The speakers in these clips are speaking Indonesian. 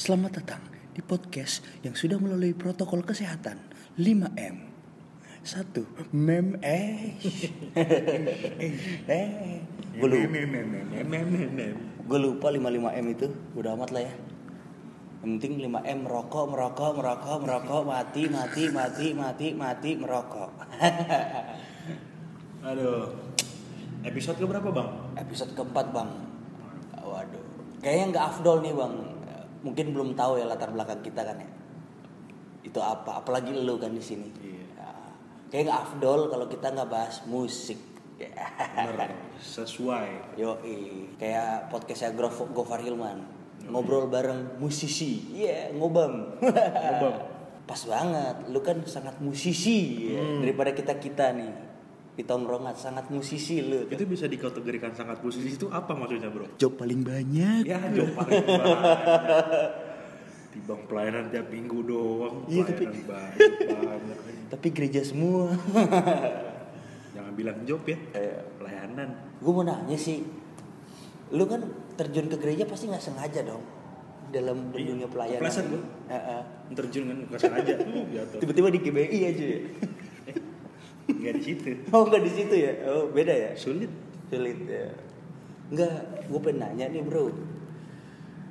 Selamat datang di podcast yang sudah melalui protokol kesehatan 5M. Satu, mem eh. eh. Gue lupa, gue lupa 55M itu. Udah amat lah ya. Yang penting 5M merokok, merokok, merokok, merokok, mati, mati, mati, mati, mati, merokok. Aduh. Episode ke berapa, Bang? Episode keempat bang. Waduh. Kayaknya nggak afdol nih bang. Mungkin belum tahu ya latar belakang kita kan ya. Itu apa? Apalagi lu kan di sini. Iya. Ya. Kayak nggak afdol kalau kita nggak bahas musik. Ya. Bener. Sesuai. Yo, kayak podcastnya Gofar Hilman. Ngobrol bareng musisi. Iya, ngobam. Ngobam. Pas banget. Lu kan sangat musisi ya. Hmm. daripada kita kita nih. Di tongkrongan sangat musisi lu. Itu bisa dikategorikan sangat posisi itu apa maksudnya, Bro? Job paling banyak. Ya, jauh paling banyak. Tibang pelayanan tiap minggu doang. Iya, tapi- banyak, banyak. Tapi gereja semua. Jangan bilang job ya. Iya. Pelayanan. gue mau nanya sih, lu kan terjun ke gereja pasti nggak sengaja dong dalam Iya, dunia pelayanan. kepleset. Terjun kan nggak sengaja. Tiba-tiba di GBI aja ya. Nggak di situ. Oh nggak di situ ya? Oh beda ya? Sulit. Sulit ya. Enggak, gue pengen nanya nih bro.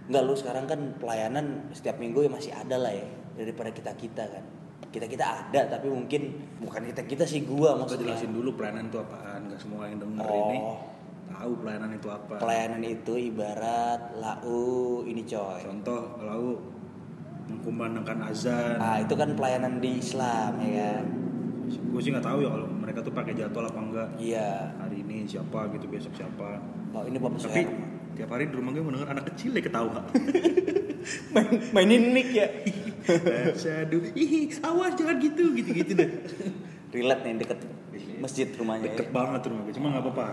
Enggak lu sekarang kan pelayanan setiap minggu ya masih ada lah ya daripada kita kita kan. Kita kita ada tapi mungkin bukan kita kita sih gua maksudnya. jelasin dulu pelayanan itu apaan. Nggak semua yang denger Oh. ini tahu pelayanan itu apa. Pelayanan itu ibarat lau ini coy. Contoh, lalu mengkumandangkan azan. Ah itu kan pelayanan di Islam ya kan. Gue sih nggak tahu ya kalau mereka tuh pakai jadwal apa enggak Iya. hari ini siapa gitu besok siapa Oh ini bapak tapi tiap hari di rumah gue mendengar anak kecil ya ketawa main, mainin mic ya. Aduh, ih awas jangan gitu gitu gitu deh Relate nih deket masjid rumahnya. deket ya. banget rumah gue cuma nggak apa-apa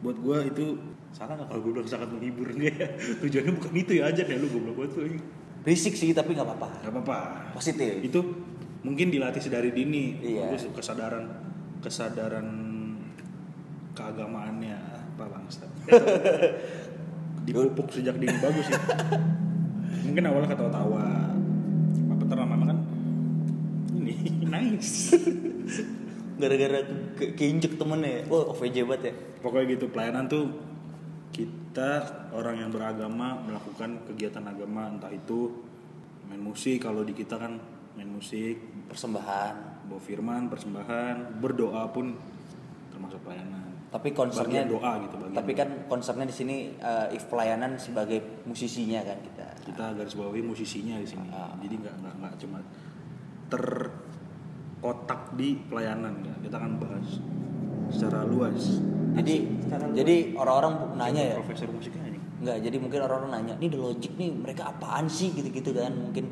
buat gue itu salah nggak kalau gue bilang sangat menghibur enggak ya tujuannya bukan itu ya aja ya lu gue bilang tuh Berisik sih tapi nggak apa-apa. nggak apa-apa Positif. itu mungkin dilatih sedari dini Iya. bagus kesadaran kesadaran keagamaannya apa bangsa dipupuk sejak dini bagus sih mungkin awalnya ketawa-tawa apa lama kan ini nice Gara-gara ke keinjek temennya ya. Wah OVJ banget ya. pokoknya gitu pelayanan tuh kita orang yang beragama melakukan kegiatan agama entah itu main musik kalau di kita kan main musik Persembahan. bawa firman persembahan berdoa pun termasuk pelayanan Tapi concernnya Bagian doa gitu, bagian Tapi kan concernnya di sini eh, if pelayanan sebagai musisinya kan kita. kita garis bawahi musisinya di sini Ah. jadi nggak nggak nggak cuma terkotak di pelayanan ya. kita akan bahas secara luas Jadi Secara luas. jadi orang-orang nanya ya. profesor musiknya aja Enggak, jadi mungkin orang-orang nanya, ini The Logic nih mereka apaan sih gitu-gitu kan. Mungkin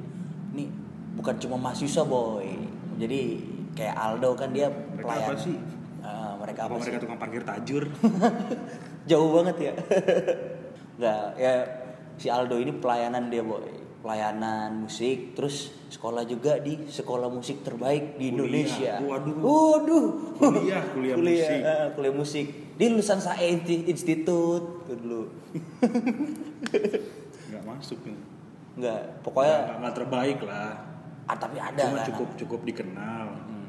bukan cuma mahasiswa boy. Jadi kayak Aldo kan dia Mereka pelayan. apa sih? Ah, mereka apa apa, mereka sih? tukang parkir tajur Jauh banget ya. Enggak, ya si Aldo ini pelayanan dia boy. Pelayanan musik, terus sekolah juga di sekolah musik terbaik di Kuliah. Indonesia. Waduh. Waduh. Kuliah, kuliah musik. ah, kuliah musik. Di lulusan Sae Institute tuh dulu. nggak masuk nih Enggak, pokoknya nggak nggak terbaik lah ah, tapi ada cuma kan. cukup cukup dikenal Hmm.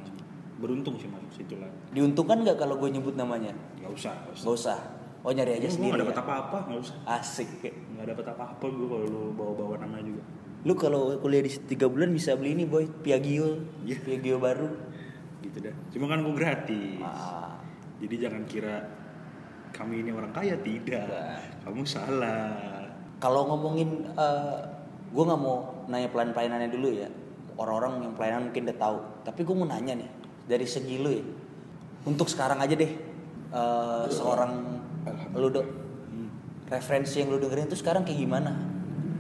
beruntung sih masuk situ lah Diuntungkan nggak kalau gue nyebut namanya? nggak usah nggak usah Gak usah. Oh nyari aja gue sendiri. nggak dapat ya? apa-apa nggak usah Asik. nggak dapat apa-apa gue kalau lu bawa-bawa nama juga Lu kalau kuliah di tiga bulan bisa beli ini boy, Piaggio, Iya. Piaggio baru. gitu dah cuma kan gue gratis Ah, jadi jangan kira kami ini orang kaya tidak Enggak. kamu salah kalau ngomongin, gue nggak mau nanya pelayan pelayanannya dulu ya. Orang-orang yang pelayanan mungkin udah tahu. Tapi gue mau nanya nih dari segi lu ya. Untuk sekarang aja deh, eh, seorang lu dok referensi yang lu dengerin tuh sekarang kayak gimana?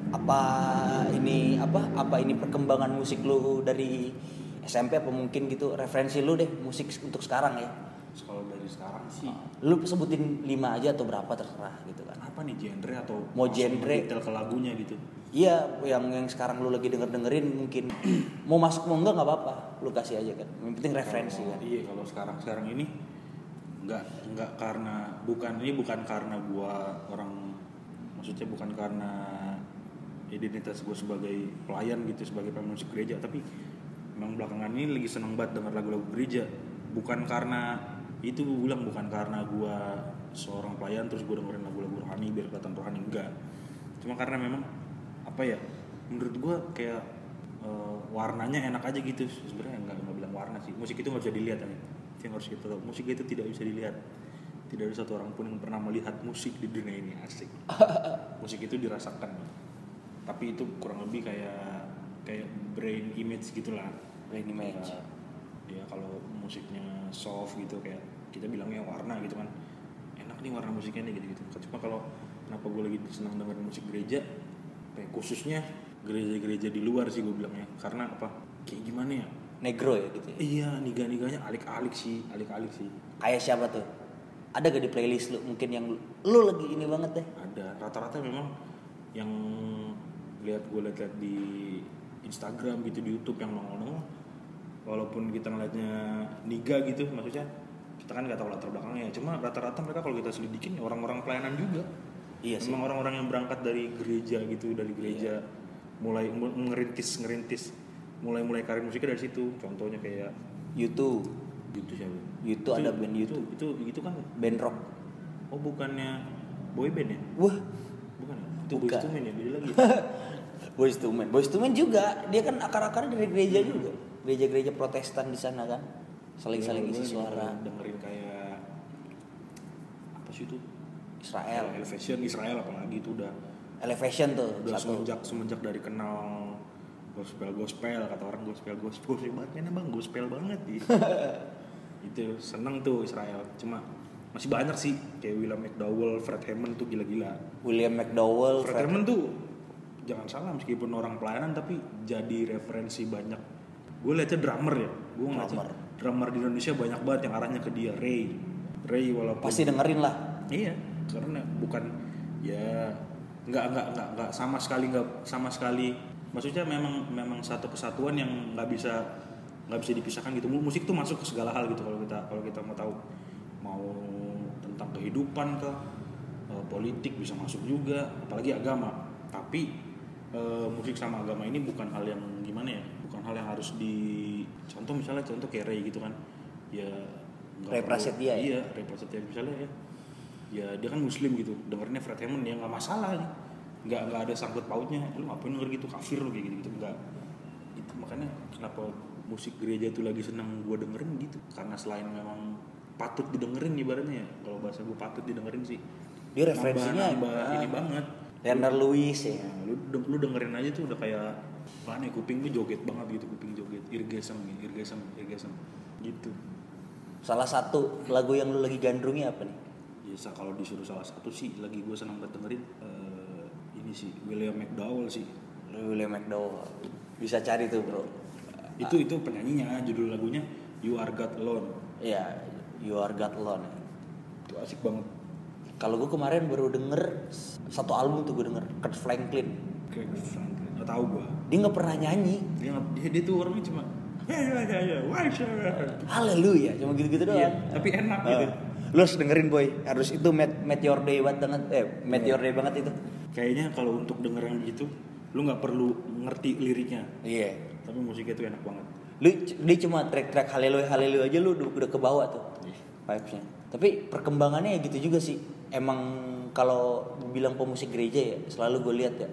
Apa ini apa apa ini perkembangan musik lu dari SMP apa mungkin gitu referensi lu deh musik untuk sekarang ya. kalau dari sekarang sih Lu sebutin lima aja atau berapa terserah gitu kan. apa nih genre atau Mau genre. detail ke lagunya gitu Iya, yang yang sekarang lu lagi denger dengerin mungkin mau masuk mau enggak nggak apa-apa, lu kasih aja kan. Yang penting referensi kan. Iya kalau sekarang sekarang ini nggak nggak karena bukan ini bukan karena gua orang maksudnya bukan karena identitas gue sebagai pelayan gitu sebagai pemain musik gereja tapi memang belakangan ini lagi seneng banget denger lagu-lagu gereja bukan karena itu gue bilang bukan karena gue seorang pelayan terus gue dengerin lagu-lagu rohani biar kelihatan rohani enggak cuma karena memang apa ya menurut gue kayak eh, warnanya enak aja gitu. Sebenarnya nggak nggak bilang warna sih. Musik itu nggak bisa dilihat kan yang harus kita tahu musik itu tidak bisa dilihat. Tidak ada satu orang pun yang pernah melihat musik di dunia ini. Asik. Musik itu dirasakan. Tapi itu kurang lebih kayak kayak brain image gitulah. Brain image. ya, ya kalau musiknya soft gitu kayak kita bilangnya warna gitu kan. Enak nih warna musiknya nih gitu gitu cuma kalau kenapa gue lagi senang dengerin musik gereja kayak khususnya gereja-gereja di luar sih gue bilangnya. Karena apa? Kayak gimana ya? Negro ya gitu ya. iya niga-niganya alik-alik sih alik-alik sih. Kayak siapa tuh? Ada gak di playlist lu? Mungkin yang lu lagi ini banget deh. Ada. Rata-rata memang yang lihat gue lihat di Instagram gitu di YouTube yang nongol-nongol walaupun kita ngeliatnya niga gitu maksudnya kita kan nggak tahu latar belakangnya. Cuma rata-rata mereka kalau kita selidikin ya orang-orang pelayanan juga iya sih. Memang orang-orang yang berangkat dari gereja gitu dari gereja mulai m- ngerintis ngerintis. Mulai mulai karir musiknya dari situ. Contohnya kayak YouTube gitu siapa? YouTube ada band YouTube itu itu kan band rock. Oh bukannya boy band ya? Wah. Bukan ya? Itu Bukan. Boyz II Men ya? Beda lagi. Boys to Men. Boys to Men juga. Dia kan akar-akarnya dari gereja juga. Gereja-gereja Protestan di sana kan. Saling-saling Iya, isi suara. dengerin- dengerin kayak apa sih itu Israel. Elevation Israel apalagi itu udah Elevation tuh udah satu. semenjak semenjak dari kenal gospel gospel kata orang gospel gospel. Banget bang gospel banget gitu itu seneng tuh Israel. Cuma masih banyak sih kayak William McDowell, Fred Hammond tuh gila-gila. William McDowell Fred Fred- Hammond tuh jangan salah meskipun orang pelayanan tapi jadi referensi banyak. Gue liatnya drummer ya, gue ngeliatnya Drummer. drummer di Indonesia banyak banget yang arahnya ke dia Ray, Ray walaupun pasti dengerin lah. Iya, karena bukan ya nggak nggak nggak nggak sama sekali nggak sama sekali. Maksudnya memang memang satu kesatuan yang nggak bisa nggak bisa dipisahkan gitu. Mu- Musik tuh masuk ke segala hal gitu kalau kita kalau kita mau tahu mau tentang kehidupan ke eh, politik bisa masuk juga, apalagi agama. Tapi eh, musik sama agama ini bukan hal yang gimana ya? Bukan hal yang harus di contoh misalnya contoh kayak Ray gitu kan. Ya Ray Prasetya ya? Iya, Ray Prasetya misalnya ya ya dia kan muslim gitu. Dengerinnya Fred Hammond ya nggak masalah nih. Nggak nggak ada sangkut pautnya. Lu ngapain denger gitu? Kafir lu kayak gitu gitu. Nggak. Itu makanya kenapa musik gereja itu lagi seneng gue dengerin gitu? Karena selain memang patut didengerin ibaratnya ya. Kalau bahasa gue patut didengerin sih. Dia referensinya, nambah, ah. ini banget. Leonard Lewis ya. Ya, lu lu dengerin aja tuh udah kayak ya kuping tuh joget banget gitu kuping joget. Irgesem irgesem irgesem gitu. Salah satu lagu yang lu lagi gandrungi apa nih Ya sa- kalau disuruh salah satu sih lagi gue senang banget dengerin eh, ini sih William McDowell sih. William McDowell bisa cari tuh bro Itu itu penyanyinya judul lagunya You Are God Alone. Iya, You Are God Alone. Itu asik banget. Kalau gue kemarin baru denger satu album tuh gue denger Kurt Franklin. Kayak Franklin. Gak tau gue. Dia nggak pernah nyanyi. Dia, nggak- dia, dia tuh orangnya cuma ya ya ya ya why sir?" Haleluya, cuma gitu-gitu doang. Iya, tapi enak gitu. Lu harus dengerin boy, harus itu Met, Met Your Day banget eh Met. Your Day banget itu. Kayaknya kalau untuk denger yang gitu, lu nggak perlu ngerti liriknya, Iya. tapi musiknya tuh enak banget. Lu dia cuma track-track Haleluya Haleluya aja lu udah, ke bawah tuh vibesnya. Tapi perkembangannya ya gitu juga sih. Emang kalau bilang pemusik gereja ya selalu gue lihat ya.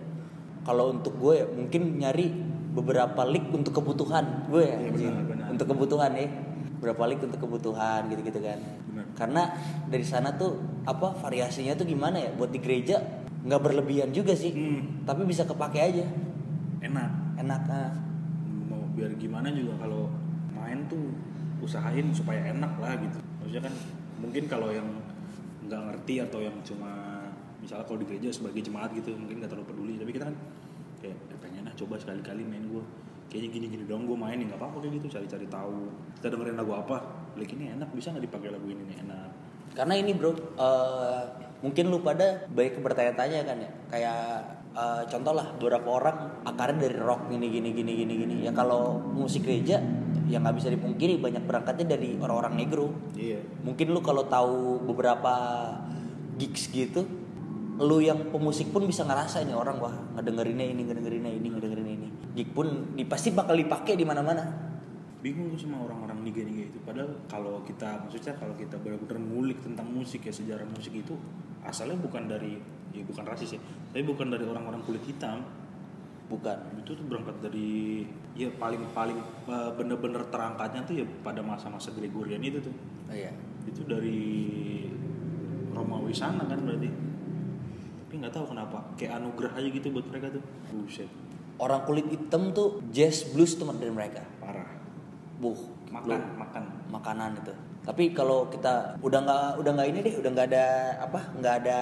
Kalau untuk gue ya mungkin nyari beberapa lick untuk kebutuhan gue ya. Iya, benar, benar. Untuk kebutuhan ya. Beberapa lick untuk kebutuhan gitu-gitu kan. Benar. Karena dari sana tuh apa variasinya tuh gimana ya buat di gereja nggak berlebihan juga sih. Hmm. Tapi bisa kepake aja. Enak. Enak ah. mau biar gimana juga kalau main tuh usahain supaya enak lah gitu maksudnya kan mungkin kalau yang nggak ngerti atau yang cuma misalnya kalau di gereja sebagai jemaat gitu mungkin nggak terlalu peduli tapi kita kan kayak "Eh, pengen lah coba sekali-kali main gue kayaknya gini-gini dong gue main nih nggak apa-apa kayak gitu cari-cari tahu. Kita dengerin lagu apa? Like ini enak bisa nggak dipakai lagu ini? Nih enak. Karena ini bro, eh, mungkin lu pada baik bertanya-tanya kan ya, kayak eh, contoh lah beberapa orang akarnya dari rock gini gini gini gini gini. Ya kalau musik gereja ya nggak bisa dipungkiri banyak berangkatnya dari orang-orang negro. iya. Mungkin lu kalau tahu beberapa gigs gitu, lu yang pemusik pun bisa ngerasa ini orang wah ngedengerinnya ini ngedengerinnya ini ngedengerinnya ini gig pun di, pasti bakal dipakai di mana-mana. Bingung gue sama orang-orang Niga itu. Padahal kalau kita maksudnya kalau kita benar-benar ngulik tentang musik ya sejarah musik itu asalnya bukan dari ya bukan rasis ya tapi bukan dari orang-orang kulit hitam. Bukan. Itu tuh berangkat dari ya paling paling eh, bener-bener terangkatnya tuh ya pada masa-masa Gregorian itu tuh. Oh, iya. Itu dari Romawi sana kan berarti. Tapi nggak tahu kenapa kayak anugerah aja gitu buat mereka tuh. Buset orang kulit hitam tuh jazz blues tuh dari mereka. Parah. Buh makan lu- makan. makanan itu tapi kalau kita udah nggak udah nggak ini deh udah nggak ada apa nggak ada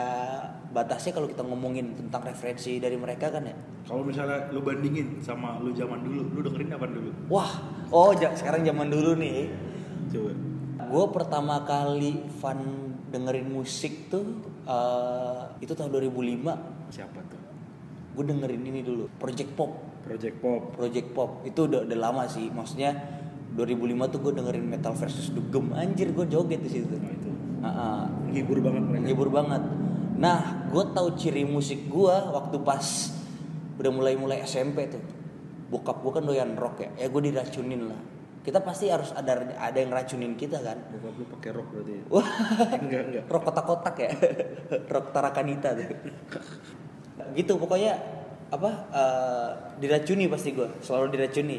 batasnya kalau kita ngomongin tentang referensi dari mereka kan ya? Kalau misalnya lu bandingin sama lu zaman dulu lu dengerin apa dulu? Wah oh ja- sekarang zaman dulu nih. Coba. Gue pertama kali fun dengerin musik tuh eh, itu tahun 2005 siapa tuh gue dengerin ini dulu Project Pop. Project Pop. Project Pop. Itu udah, udah lama sih maksudnya 2005 tuh gue dengerin Metal versus Dugem. Anjir gue joget di situ. Nah itu. Menghibur banget mereka. Menghibur banget. Nah gue tahu ciri musik gue waktu pas udah mulai mulai SMP tuh bokap gue kan doyan rock ya. Ya gue diracunin lah. Kita pasti harus ada ada yang racunin kita kan. Bokap lu pakai rok berarti ya? wah. Enggak enggak. Rock kotak-kotak ya? Rock tarakanita tuh gitu pokoknya apa eh, diracuni pasti gue selalu diracuni.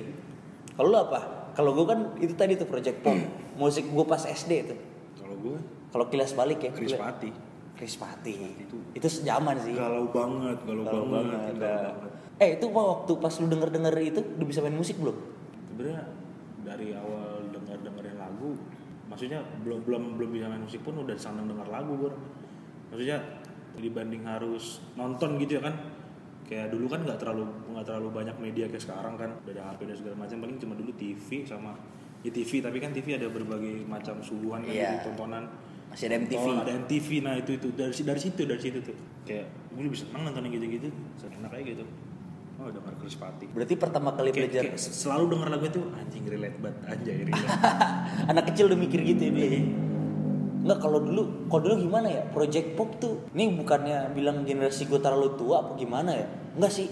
Kalau lu apa? Kalau gue kan itu tadi tuh project pop. Musik gue pas SD tuh kalau gue kalau kilas balik ya Chris Pati Chris Pati Itu. itu sejaman sih. galau banget galau, Galau banget, banget, galau banget. eh itu waktu pas lu denger denger itu udah bisa main musik belum? Sebenarnya dari awal dengar dengerin lagu maksudnya belum belum belum bisa main musik pun udah seneng denger lagu gue maksudnya dibanding harus nonton gitu ya kan. Kayak dulu kan nggak terlalu nggak terlalu banyak media kayak sekarang kan udah ada HP dan segala macam. Paling cuma dulu TV sama ya TV tapi kan TV ada berbagai macam suguhan kan Iya. gitu, tontonan. Masih ada MTV. Oh, ada MTV nah itu itu. Dari dari situ dari situ tuh. Kayak gue lebih seneng nonton yang gitu-gitu. Seneng kayak gitu. Oh denger Chris Pati berarti pertama kali kayak, belajar kayak selalu denger lagu itu anjing relate banget anjay relate. Anak kecil udah mikir gitu ya dia. Enggak kalau dulu, kalau dulu gimana ya? Project Pop tuh, ini bukannya bilang generasi gue terlalu tua apa gimana ya? Enggak sih.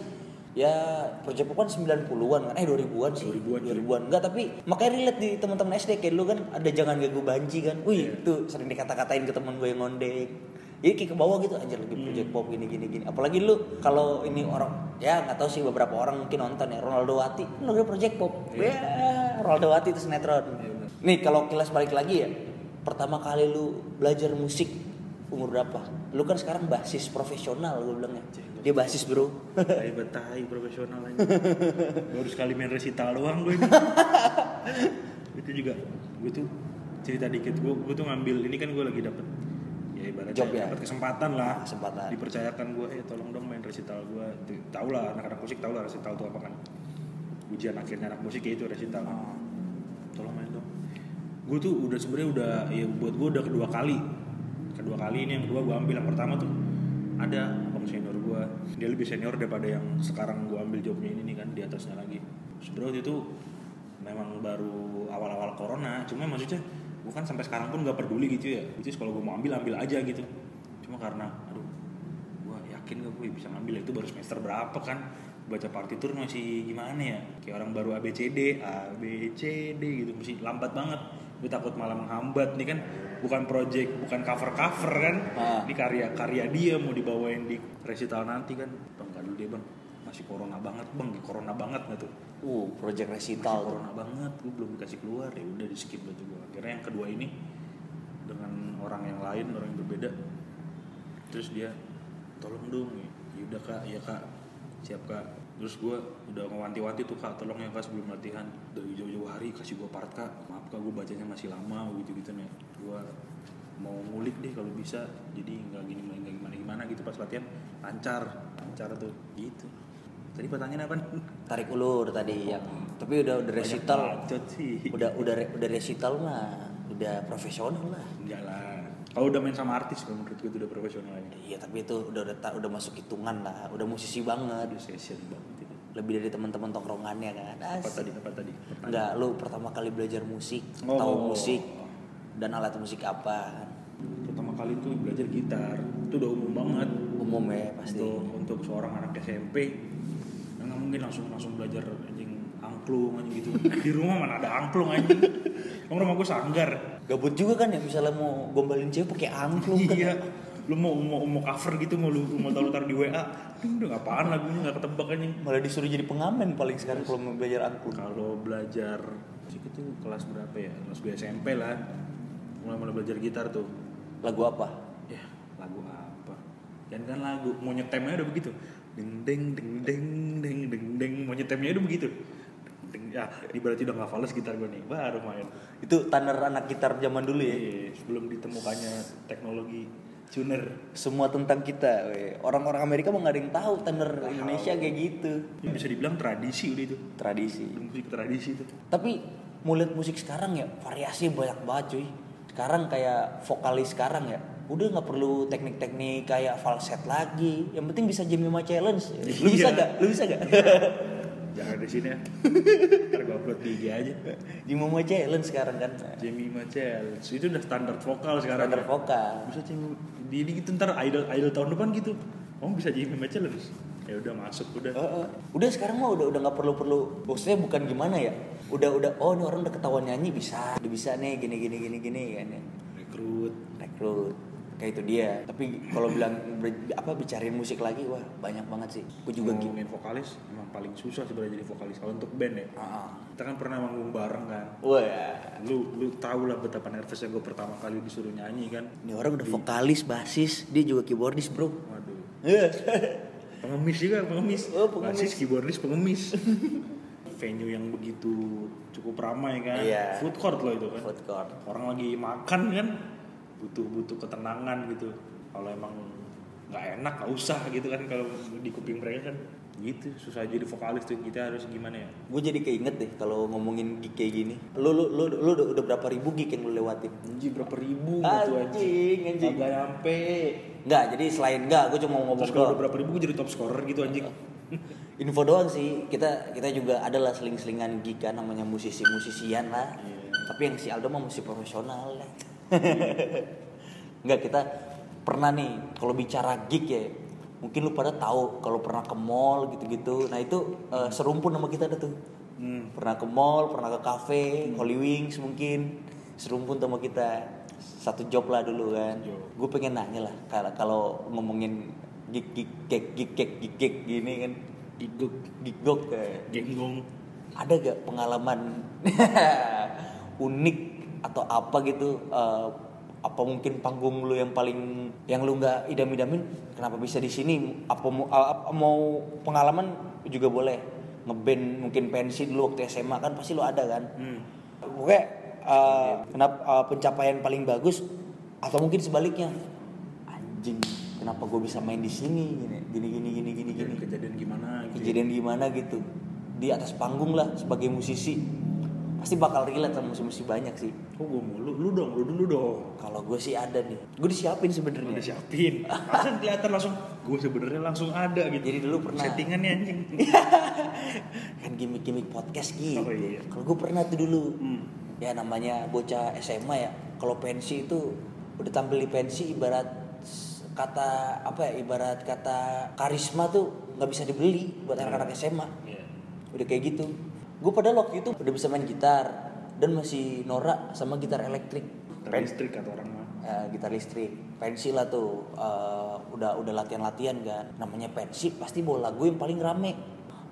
Ya Project Pop kan 90-an kan, eh 2000-an sih. 2000-an, 2000-an. Enggak, tapi makanya relate di teman-teman SD kayak dulu kan ada jangan ganggu banji kan. Wih, Iya. itu sering dikata-katain ke teman gue yang ngondek. Jadi kayak ke bawah gitu anjir lagi Project Pop gini gini gini. Apalagi lu kalau ini orang ya nggak tahu sih beberapa orang mungkin nonton ya Ronaldo Wati, lu udah Project Pop. Iya. Ya, Ronaldo Wati itu sinetron. Iya, benar. Nih kalau kilas balik lagi ya, pertama kali lu belajar musik umur berapa? Lu kan sekarang basis profesional gue bilangnya. Dia basis bro. tai betai profesional aja baru sekali main resital doang gue ini itu juga gue tuh cerita dikit gue gue tuh ngambil ini kan gue lagi dapet ya ibaratnya Job ya? dapet kesempatan lah Kesempatan. dipercayakan gue eh tolong dong main resital gue Tuh, tau lah anak-anak musik tau lah resital itu apa kan ujian akhirnya anak musik ya itu resital Oh. Gue tuh udah sebenarnya udah ya buat gue udah kedua kali. Kedua kali ini yang kedua gue ambil. Yang pertama tuh ada abang senior gue dia lebih senior daripada yang sekarang gue ambil jobnya ini nih kan di atasnya lagi. Sebenarnya itu memang baru awal-awal corona cuma maksudnya gue kan sampai sekarang pun nggak peduli gitu ya. Itu kalau gue mau ambil ambil aja gitu. Cuma karena aduh gue yakin gak gue bisa ngambil. Itu baru semester berapa kan? Baca partitur masih gimana ya? Kayak orang baru ABCD ABCD gitu. Masih lambat banget gue takut malah menghambat nih kan. Bukan project bukan cover cover kan. Ah. ini karya karya dia mau dibawain di resital nanti kan. Bang nggak dulu deh bang. Masih corona banget bang. Corona banget nggak tuh? Uh, project masih recital tuh. corona banget. Gue belum dikasih keluar. Ya udah di skip batu gue akhirnya yang kedua ini dengan orang yang lain orang yang berbeda terus dia tolong dong ya udah kak. Ya kak. Siap kak terus gue udah ngewanti-wanti tuh kak tolong ya kak sebelum latihan. Dari jauh-jauh hari kasih gue part kak. Maaf kak gue bacanya masih lama gitu gitu nih gue mau ngulik deh kalau bisa. Jadi nggak gini nggak gimana gimana gitu pas latihan. Lancar lancar tuh. Gitu. Tadi pertanyaan apa? Tarik ulur tadi yang tapi udah udah sih. Udah udah udah recital mah. Udah profesional lah. enggak lah kalau udah main sama artis kalau menurut gue itu udah profesional aja Iya, tapi itu udah udah, udah masuk hitungan lah, udah musisi banget. udah session banget itu Lebih dari teman-teman tongkrongannya kan. apa Asik. tadi apa tadi Pertanyaan. Enggak, lu pertama kali belajar musik, Oh. tahu musik dan alat musik apa kan? pertama kali tuh belajar gitar itu udah umum banget umum ya pasti untuk untuk seorang anak SMP kan nggak mungkin langsung langsung belajar anjing angklung anjing gitu di rumah mana ada angklung anjing Emang rumah gue sanggar. Gabut juga kan ya misalnya mau gombalin cewek pakai angklung kan. Iya. Lu mau mau mau cover gitu mau lu mau taruh taruh di WA udah apaan lagunya? Nggak ketebak anjing. Malah disuruh jadi pengamen paling sekarang kalau mau belajar angklung. Kalau belajar musik itu kelas berapa ya? Kelas 2 SMP lah. Mulai mulai belajar gitar tuh. Lagu apa? Ya lagu apa? Jangan kan lagu mau nyetemnya udah begitu. Ding ding ding ding ding ding ding. Mau nyetemnya udah begitu ya berarti udah nggak fals gitar gue nih baru main. Itu tandar anak gitar zaman dulu ya? Iya, sebelum ditemukannya teknologi tuner. Semua tentang kita orang-orang Amerika mau nggak ada yang tahu tandar Indonesia kayak gitu. Ini bisa dibilang tradisi udah itu. Tradisi. Musik tradisi itu. Tapi mau lihat musik sekarang ya variasi banyak banget cuy. Sekarang kayak vokalis sekarang ya udah nggak perlu teknik-teknik kayak falset lagi. Yang penting bisa Jemima challenge. Lu bisa Iya. gak lu bisa gak jangan di sini ya. Ntar gue upload di IG aja. Jemima challenge sekarang kan. Jamie Machel itu udah standar vokal sekarang standar ya. vokal. Bisa Jamie di ini gitu ntar idol idol tahun depan gitu. Kamu bisa Jamie Machel ya udah masuk udah. Heeh. udah sekarang mah udah udah nggak perlu perlu maksudnya bukan gimana ya? Udah udah oh ini orang udah ketahuan nyanyi bisa. Udah bisa nih gini gini gini gini kan ya. Rekrut. Rekrut itu dia. Tapi kalau bilang ber- apa bicarain musik lagi wah banyak banget sih. Gue juga gitu. ngomongin vokalis emang paling susah sebenarnya jadi vokalis. Kalau untuk band ya Ah. kita kan pernah manggung bareng kan. Wah. Lu lu tahu lah betapa nervousnya gue pertama kali disuruh nyanyi kan. Ini orang udah vokalis basis dia juga keyboardis bro. Waduh. Iya. pengemis juga pengemis, Oh, pengemis. basis keyboardis pengemis. Venue yang begitu cukup ramai kan. Iya. food court loh itu kan. Food court. Orang lagi makan kan butuh butuh ketenangan gitu. Kalau emang nggak enak nggak usah gitu kan kalau di kuping mereka kan. Gitu susah jadi vokalis tuh kita harus gimana ya? Gue jadi keinget deh kalau ngomongin gig kayak gini. Lu lu lu, lu udah, udah berapa ribu gig yang lu lewatin? Anjing berapa ribu Anjing, anjing. Kagak nyampe. Enggak, jadi selain enggak, gue cuma mau ngomong terus kalau udah berapa ribu gue jadi top scorer gitu anjing. Info doang sih, kita kita juga adalah seling-selingan gig kan namanya musisi-musisian lah. Iya. Tapi yang si Aldo mah musisi profesional. lah. Enggak, kita pernah nih kalau bicara gig ya, mungkin lu pada tahu kalau pernah ke mall gitu-gitu. Nah, itu eh, serumpun sama kita ada tuh. hmm. Pernah ke mall, pernah ke cafe, Holy Wings mungkin serumpun sama kita. Satu job lah dulu kan. Gue pengen nanya lah kalau ngomongin gig gig gig gig gig gig, gig gini kan Giguk, gigok kayak genggong ada gak pengalaman unik atau apa gitu eh, apa mungkin panggung lu yang paling yang lu nggak idam-idamin kenapa bisa di sini? Apa mau apa- mau pengalaman? Juga boleh. Ngeband mungkin pensi dulu waktu SMA kan pasti lu ada kan? Hmm. Oke, eh, kenapa eh, pencapaian paling bagus? Atau mungkin sebaliknya? Anjing kenapa gue bisa main di sini? Gini gini gini gini gini gini. Kejadian gimana gitu ya. kejadian gimana gitu? Di atas panggung lah sebagai musisi pasti bakal relate sama musisi banyak sih. Kok gue mulu. Lu dong lu dulu dong. Kalau gue sih ada nih. Gue disiapin sebenarnya. Siapin langsung kelihatan langsung gue sebenarnya langsung ada gitu. Jadi dulu pernah. settingannya anjing. Kan gimmick-gimmick podcast gitu. Oh, iya. kalau gue pernah tuh dulu. Hmm. ya namanya bocah SMA ya. Kalau pensi itu udah tampil di pensi ibarat kata apa ya ibarat kata karisma tuh nggak bisa dibeli buat anak-anak SMA Iya. udah kayak gitu gue padahal waktu itu udah bisa main gitar dan masih norak sama gitar elektrik. Gitar listrik kata orang mah. Eh, gitar listrik. Pensi lah tuh eh, udah udah latihan latihan kan. Namanya pensi pasti bawa lagu yang paling rame.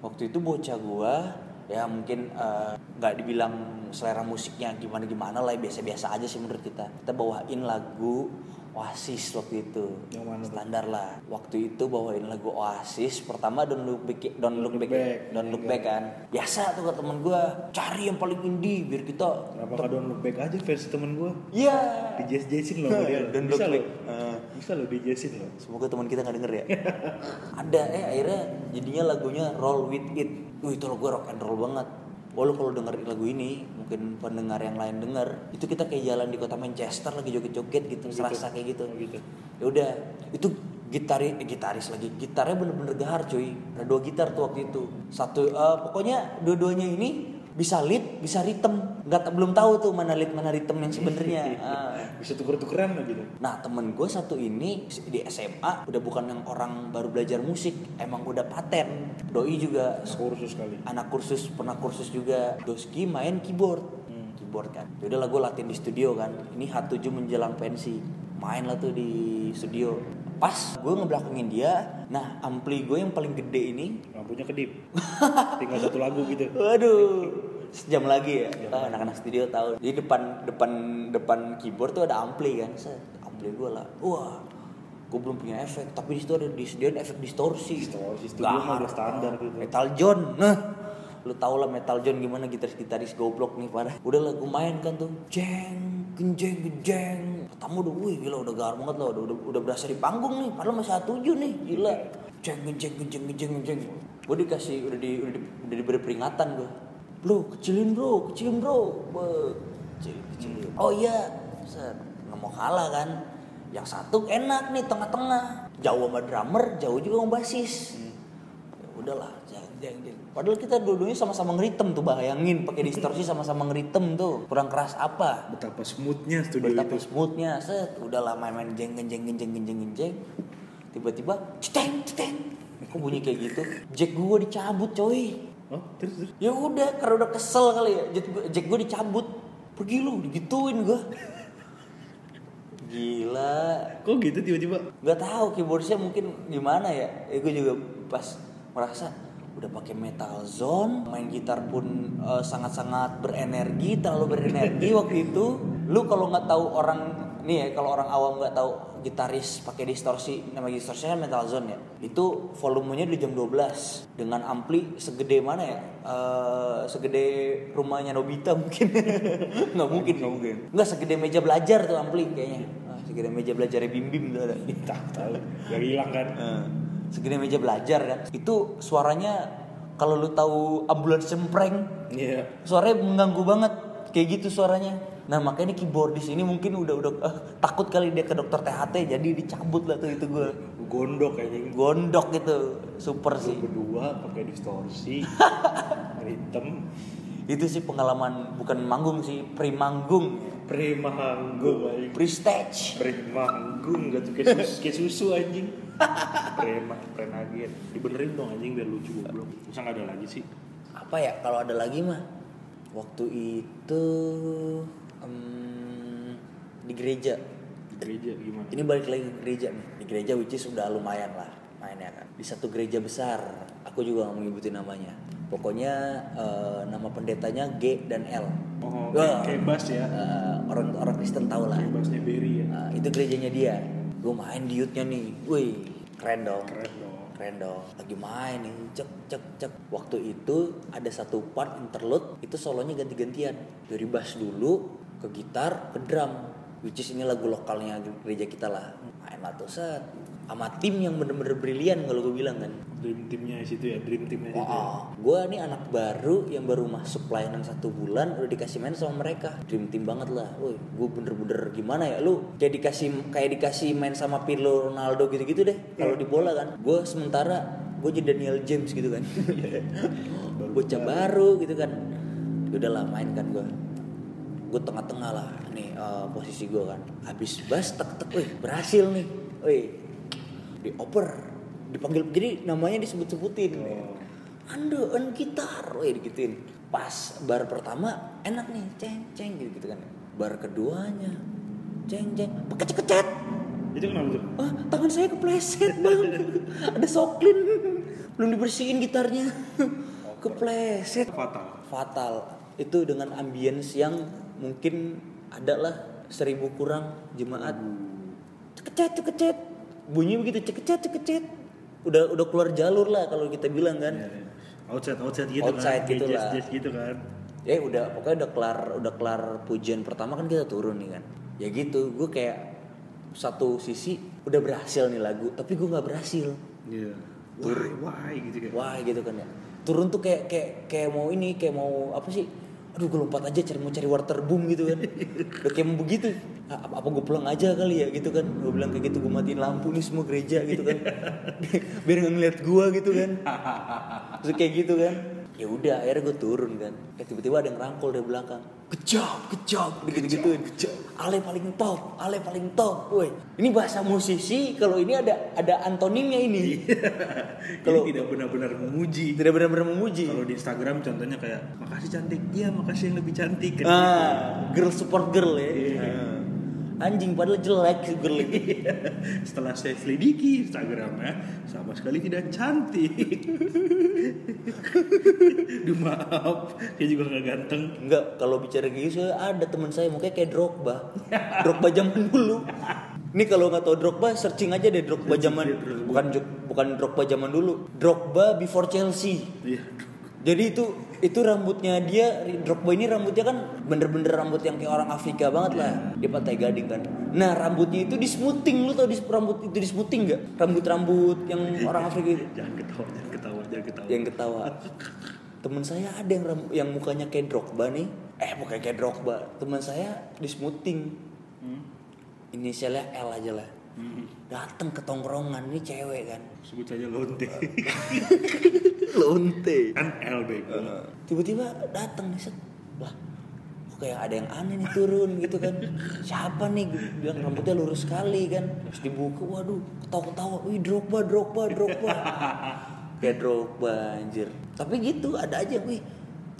Waktu itu bocah gua ya mungkin eh, nggak dibilang selera musiknya gimana gimana lah biasa biasa aja sih menurut kita. Kita bawain lagu Oasis waktu itu Yang mana standar lah waktu itu bawain lagu Oasis pertama Don't Look Back Don't Look Look Back, Back. Don't Look Back kan biasa tuh ke temen gua cari yang paling indie biar kita kenapa gak download back aja versi temen gue Iya. di jazz jazzin loh dia. Don't bisa look back. Eh. bisa loh di jazzin loh Semoga teman kita nggak denger ya. Ada eh akhirnya jadinya lagunya Roll With It. Wih itu lagu rock and roll banget. Walau kalau denger lagu ini mungkin pendengar yang lain denger itu kita kayak jalan di kota Manchester lagi joget-joget gitu, serasa kayak gitu. Oh, gitu. Ya udah itu gitaris eh, gitaris lagi gitarnya bener-bener gahar cuy ada dua gitar tuh waktu itu satu eh, pokoknya dua-duanya ini bisa lead bisa rhythm nggak belum tahu tuh mana lead mana rhythm yang sebenarnya Ah. bisa tuker-tukeran lah gitu Nah temen gue satu ini di SMA udah bukan yang orang baru belajar musik, emang udah paten. Doi juga kursus kali anak kursus pernah kursus juga. Doski main keyboard, keyboard kan. Yaudah lah gue latihan di studio kan. Ini H7 menjelang pensi, main lah tuh di studio. Pas gue ngebelakangin dia, nah ampli gue yang paling gede ini, lampunya kedip. Tinggal satu lagu gitu. Waduh sejam lagi ya. Ah, anak-anak studio tahu. Di depan depan depan keyboard tuh ada ampli kan. Set, ampli gue lah. Wah gue belum punya efek. Tapi di situ ada disediain efek distorsi. Distorsi, studio mah Gahar. udah standar gitu. metal John nah lu tau lah metal John gimana gitaris-gitaris goblok nih parah. Udah lah gue main kan tuh. Jeng genjeng genjeng. Pertama udah wih gila udah gar banget loh udah, udah, udah berasa di panggung nih padahal masih A7 nih gila. Jeng genjeng genjeng genjeng genjeng. Gue dikasih udah di udah, di, udah diberi peringatan gue bro kecilin bro kecilin bro. Be, kecil kecilin oh iya set. Nggak mau kalah kan. Yang satu enak nih tengah-tengah. Jauh sama drummer jauh juga sama basis. Ya udahlah jeng jeng jeng padahal kita dua-duanya sama-sama ngeritem tuh bayangin. Pakai distorsi sama-sama ngeritem tuh. Kurang keras apa? Betapa smoothnya studio betapa itu. smoothnya. Set udahlah main-main jeng jeng jeng jeng jeng jeng jeng. Tiba-tiba ceteng ceteng. Kok bunyi kayak gitu? Jack gua dicabut coy. Oh terus terus? Ya udah karena udah kesel kali ya. Jack gua, jack gua dicabut. Pergi lu digituin gua. Gila. Kok gitu tiba-tiba? Nggak tahu keyboardnya mungkin gimana ya. Eh, gue juga pas merasa udah pakai metal zone main gitar pun eh, sangat-sangat berenergi terlalu berenergi waktu itu. Lu kalau nggak tahu orang nih ya kalau orang awam nggak tahu gitaris pakai distorsi nama distorsinya metal zone ya. Itu volumenya di jam 12 dengan ampli segede mana ya? Eh, segede rumahnya Nobita mungkin. Nggak mungkin nggak mungkin. Nggak segede meja belajar tuh ampli kayaknya. Ah, segede meja belajar bim bim tuh ada. Tak tahu. Gak hilang kan? Eh, segede meja belajar kan. Itu suaranya kalau lu tahu ambulans cempreng iya. suaranya mengganggu banget. Kayak gitu suaranya. Nah makanya keyboardis ini mungkin udah udah eh, takut kali dia ke dokter THT jadi dicabut lah tuh itu gue gondok kayaknya gondok gitu super sih. berdua pakai distorsi ritem itu sih pengalaman bukan manggung sih pre-manggung premanggung anjing. Pre-stage. Premanggung gak tuh kayak susu, kayak susu anjing. Prema prenagen dibenerin dong anjing biar lucu goblok. Masa nggak ada lagi sih? Apa ya kalau ada lagi mah waktu itu em, di gereja. Di gereja gimana? Ini balik lagi ke gereja nih. Di gereja which is sudah lumayan lah mainnya kan? Di satu gereja besar. Aku juga nggak mau nyebutin namanya. Pokoknya eh, nama pendetanya G dan L. Oh Wah. bass ya? Eh, orang orang Kristen tahu lah. Kayak bassnya Berry ya? Nah, itu gerejanya dia. Gue main di youthnya nih. Wih keren dong. Keren dong. Keren dong. Lagi main nih cek cek cek. Waktu itu ada satu part interlude itu solonya ganti-gantian. Dari bass dulu ke gitar ke drum. Which is ini lagu lokalnya gereja kita lah. Main lah tuh set sama tim yang bener-bener brilian kalau gue bilang kan dream teamnya situ ya dream teamnya situ ya. Gue nih anak baru yang baru masuk pelayanan satu bulan udah dikasih main sama mereka. Dream team banget lah. Woi, gue bener-bener gimana ya lu kayak dikasih kayak dikasih main sama Pirlo, Ronaldo gitu-gitu deh. Kalau di bola kan, gue sementara gue jadi Daniel James gitu kan. Bocah baru gitu kan. Udahlah main kan gue. Gue tengah-tengah lah nih eh, posisi gue kan. Habis bass tek tek, wih berhasil nih. Wih, dioper dipanggil jadi namanya disebut-sebutin. Oh. ando on gitar. Wih digituin. Pas bar pertama enak nih ceng ceng gitu gitu kan. Bar keduanya ceng ceng kecet kecet itu kenapa tuh? Ah tangan saya kepleset bang. Ada soklin. Belum dibersihin gitarnya. Kepleset. Fatal. Fatal. Itu dengan ambience yang mungkin ada lah seribu kurang jemaat. Cekecet cekecet bunyi begitu cekecet cekecet udah udah keluar jalur lah kalau kita bilang kan. Iya, iya. outside outside gitu Outside kan gitu lah. jazz, jazz gitu kan. Ya udah pokoknya udah kelar udah kelar pujian pertama kan kita turun nih kan. Ya gitu gue kayak satu sisi udah berhasil nih lagu tapi gue nggak berhasil. Iya. Why why gitu kan. Wah gitu kan ya. Turun tuh kayak kayak kayak mau ini kayak mau apa sih aduh gue lompat aja cari mau cari water boom gitu kan. Udah kayak begitu. "Ah, apa, apa gue pulang aja kali ya gitu kan. Gue bilang kayak gitu gue matiin lampu nih semua gereja gitu kan. Biar nggak ngeliat gue gitu kan. Terus kayak gitu kan ya udah akhirnya gue turun kan. Eh tiba-tiba ada yang rangkul dari belakang. Kejap kejap gitu gitu ale paling top ale paling top woi. Ini bahasa musisi kalau ini ada ada antonimnya ini. Kalau Kalau- tidak benar-benar memuji. tidak benar-benar memuji. Kalau di Instagram contohnya kayak makasih cantik, iya makasih yang lebih cantik. Kan ah girl support girl ya. Iya. Ah. Anjing padahal jelek itu gitu. Setelah saya selidiki Instagramnya sama sekali tidak cantik. Duh maaf, dia juga nggak ganteng. Enggak, kalau bicara gitu saya ada teman saya mukanya kayak Drogba. Drogba zaman dulu. Ini kalau nggak tahu Drogba, searching aja deh Drogba zaman bukan bukan Drogba zaman dulu. Drogba before Chelsea. Iya. Jadi itu itu rambutnya dia Drogba ini rambutnya kan bener-bener rambut yang kayak orang Afrika banget lah. Dia pantai gading kan. Nah rambutnya itu di smoothing lu tau di rambut itu di smoothing nggak? Rambut-rambut yang orang Afrika itu Jangan ketawa, jangan ketawa, jangan ketawa. yang ketawa temen saya ada yang ram- yang mukanya kayak Drogba nih eh bukan kayak Drogba teman saya di smoothing Hmm. inisialnya L aja lah Hmm. datang ke tongkrongan ini cewek kan. Sebut saja lonte. lonte. Kan L bego. tiba-tiba datang nih set lah kok kayak ada yang aneh nih turun gitu kan. Siapa nih? Bilang rambutnya lurus sekali kan. Terus dibuka waduh ketawa-ketawa. Wih Drogba Drogba Drogba. Kayak Drogba anjir. Tapi gitu ada aja wih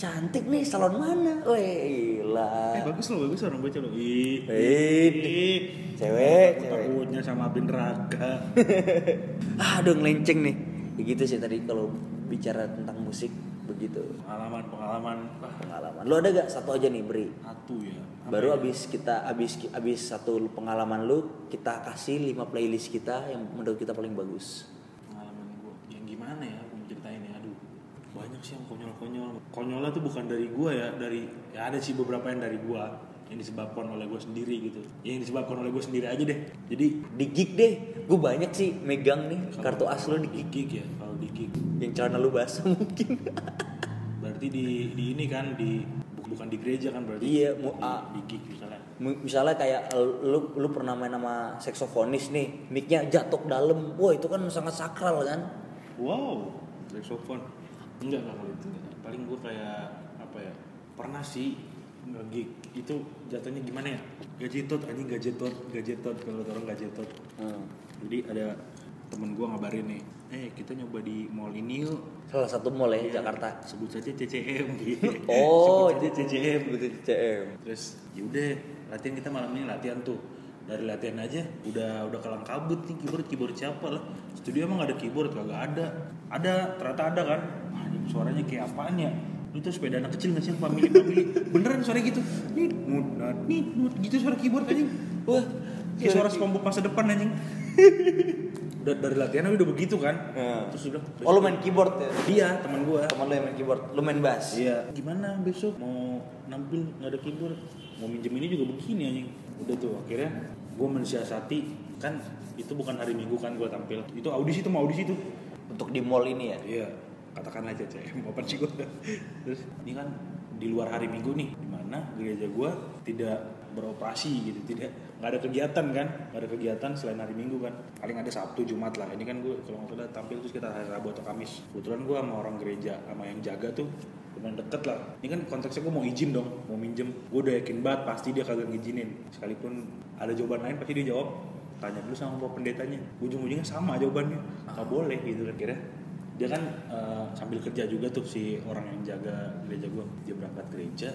cantik nih salon mana wih Eh lah bagus loh, bagus orang baca loh. Ih. Ih, cewek, cewek. Takutnya sama Abin Raka. aduh ngelenceng nih ya gitu sih tadi kalau bicara tentang musik begitu Pengalaman, pengalaman. Wah, pengalaman lo ada gak satu aja nih beri satu ya. Apa Baru ya? abis kita abis abis satu pengalaman lu kita kasih lima playlist kita yang menurut kita paling bagus. pengalaman gue yang gimana ya aku mau ceritain ya aduh banyak sih yang konyol-konyol konyolnya tuh bukan dari gue ya dari ya ada sih beberapa yang dari gue yang disebabkan oleh gue sendiri gitu yang disebabkan oleh gue sendiri aja deh jadi Di gig deh, gue banyak sih megang nih kartu as lu di gig. gig ya kalau di gig Yang celana lu basah mungkin. berarti di di ini kan di bu- bukan di gereja kan berarti Iya, mu- di, ah. di gig misalnya Misalnya kayak lu lu pernah main sama seksofonis nih, mic-nya jatuh dalam. Wah, itu kan sangat sakral kan. wow saxophone enggak enggak kalau itu paling gue kayak apa ya pernah sih nge-gig itu jatuhnya gimana ya? Gajetot anjing gajetot gajetot kalau orang gajetot Hmm. jadi ada temen gue ngabarin nih eh kita nyoba di mall ini yuk. Salah satu mall ya, Iya, Jakarta. sebut saja CCM gitu Oh, sebut saja CCM Itu CM. terus yaudah latihan kita malam ini latihan tuh. Dari latihan aja udah udah kalang kabut nih keyboard keyboard siapa lah. Studio emang gak ada keyboard kagak ada. Ada ternyata ada kan suaranya kayak apaan ya itu sepeda anak kecil nggak sih yang family family beneran suara gitu nih nut nih nut gitu suara keyboard anjing Wah, kayak suara SpongeBob masa depan anjing udah dari latihan udah begitu kan Ya. terus dia bilang Oh, lu main keyboard ya? dia teman gua Teman lu yang main keyboard, lu main bass. Iya. Gimana besok mau nampil nggak ada keyboard? Mau minjem ini juga begini anjing. Udah tuh akhirnya gue mensiasati kan itu bukan hari minggu kan gue tampil. Itu audisi tuh mau audisi tuh. Untuk di mall ini ya. Iya. Katakan aja CCM apa sih gue. Terus ini kan di luar hari minggu nih, di mana gereja gue tidak beroperasi gitu, tidak nggak ada kegiatan kan, nggak ada kegiatan selain hari minggu kan. Paling ada Sabtu, Jumat lah. Ini kan gue kalau nggak salah tampil terus kita hari Rabu atau Kamis. Kebetulan gue sama orang gereja sama yang jaga tuh lumayan deket lah. Ini kan konteksnya gue mau izin dong, mau minjem. Gue udah yakin banget pasti dia kagak ngizinin. Sekalipun ada jawaban lain pasti dia jawab. Tanya dulu sama bapak pendetanya. Ujung-ujungnya sama jawabannya. Nggak boleh gitu kan kira dia kan eh, sambil kerja juga tuh si orang yang jaga gereja gue dia berangkat gereja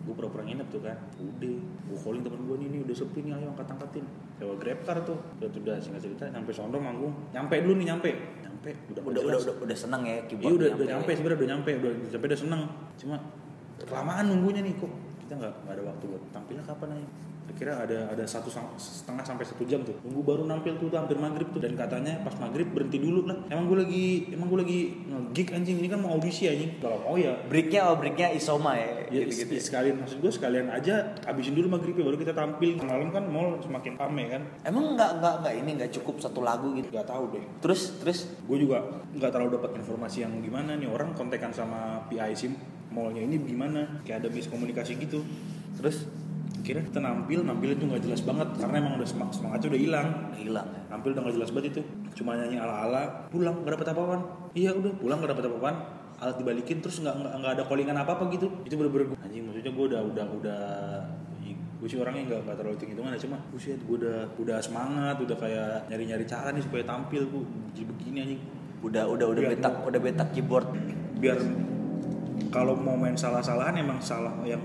gue pura-pura nginep tuh kan. Udah gue calling temen gue nih udah sepi nih ayo angkat angkatin. Sewa grab car tuh. Udah udah singkat cerita nyampe sono manggung nyampe dulu nih nyampe. Nyampe. Udah Udah udah udah, udah seneng ya keyboard. iya udah udah nyampe. sebenarnya udah nyampe. Udah sampai udah seneng. Cuma kelamaan nunggunya nih kok kita nggak ada waktu buat tampilnya kapan aja akhirnya ada ada satu setengah sampai satu jam tuh. Nunggu baru nampil tuh, tuh hampir maghrib tuh. Dan katanya pas maghrib berhenti dulu lah. Emang gue lagi emang gue lagi gig anjing. Ini kan mau audisi anjing. Kalau mau ya Breaknya oh breaknya isoma ya. Ya, gitu-gitu. is- sekalian. Maksud gue sekalian aja habisin dulu maghribnya baru kita tampil. Malam kan mall semakin rame kan? Emang nggak nggak nggak ini nggak cukup satu lagu gitu. nggak tahu deh. Terus terus? Gue juga nggak terlalu dapat informasi yang gimana nih. Orang kontekan sama PI sim mallnya ini gimana? Kayak ada miskomunikasi gitu. Terus kira kita nampil nampil itu nggak jelas banget karena emang udah semang semangatnya udah hilang. Hilang. Ya. nampil udah nggak jelas banget itu. Cuma nyanyi ala ala pulang nggak dapet apa-apaan. Iya udah pulang nggak dapet apa-apaan. Alat dibalikin terus nggak nggak ada callingan apa apa gitu. Itu bener-bener gua- anjing maksudnya gue udah udah udah gue sih orangnya nggak nggak terlalu tinggi hitungan ya cuma buset gue udah udah semangat udah kayak nyari-nyari cara nih supaya tampil gue jadi begini anjing. Udah udah udah Biar betak udah betak keyboard. Biar kalau mau main salah-salahan emang salah yang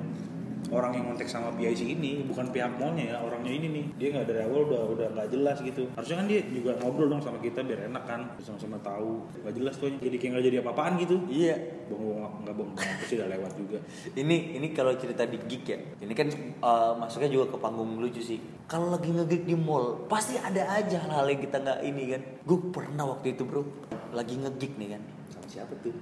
orang yang kontak sama PIC ini bukan pihak mallnya ya orangnya ini nih. Dia nggak dari awal udah udah nggak jelas gitu. Harusnya kan dia juga ngobrol dong sama kita biar enak kan sama-sama tahu. Nggak jelas tuh jadi kayak nggak jadi apa-apaan gitu. Iya. Bohong nggak bohong itu sih udah lewat juga. Ini ini kalau cerita di gig ya ini kan eh, masuknya juga ke panggung lucu sih. Kalau lagi ngegig di mall pasti ada aja hal-hal yang kita nggak ini kan. Gue pernah waktu itu bro lagi ngegig nih kan. Sama siapa tuh?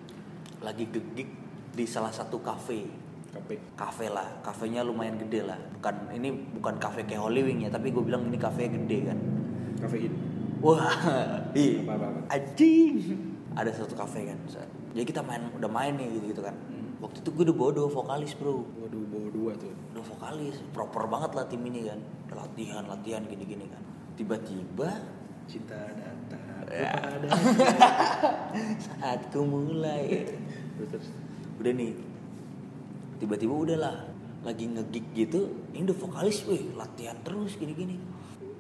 Lagi ngegig di salah satu cafe KP kafe lah kafenya lumayan gede lah. Bukan ini bukan kafe kayak Holy Wing ya tapi gue bilang ini kafe gede kan. Kafein wah iya. Apa apa, apa. anjing. Ada satu kafe kan jadi kita main udah main nih gitu gitu kan. Hmm. waktu itu gue udah bawa dua vokalis bro. Waduh bawa dua tuh. Udah vokalis proper banget lah tim ini kan. Latihan latihan gini gini kan. Tiba-tiba cinta datang Ya. kepada saat ku mulai. Terus. Udah nih tiba-tiba udahlah lagi ngegig gitu ini udah vokalis wih latihan terus gini-gini.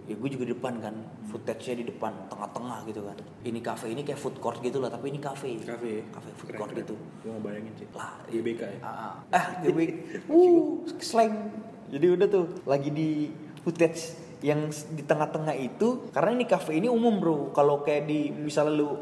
Ya gue juga di depan kan footage-nya di depan tengah-tengah gitu kan. Ini cafe ini kayak food court gitu lah tapi ini cafe. Kafe cafe food Keren, court keren. gitu. Gue mau bayangin sih lah GBK ya? ah, ah. ah GBK. Uh slang. Jadi udah tuh lagi di footage yang di tengah-tengah itu karena ini cafe ini umum bro. Kalau kayak di misalnya lu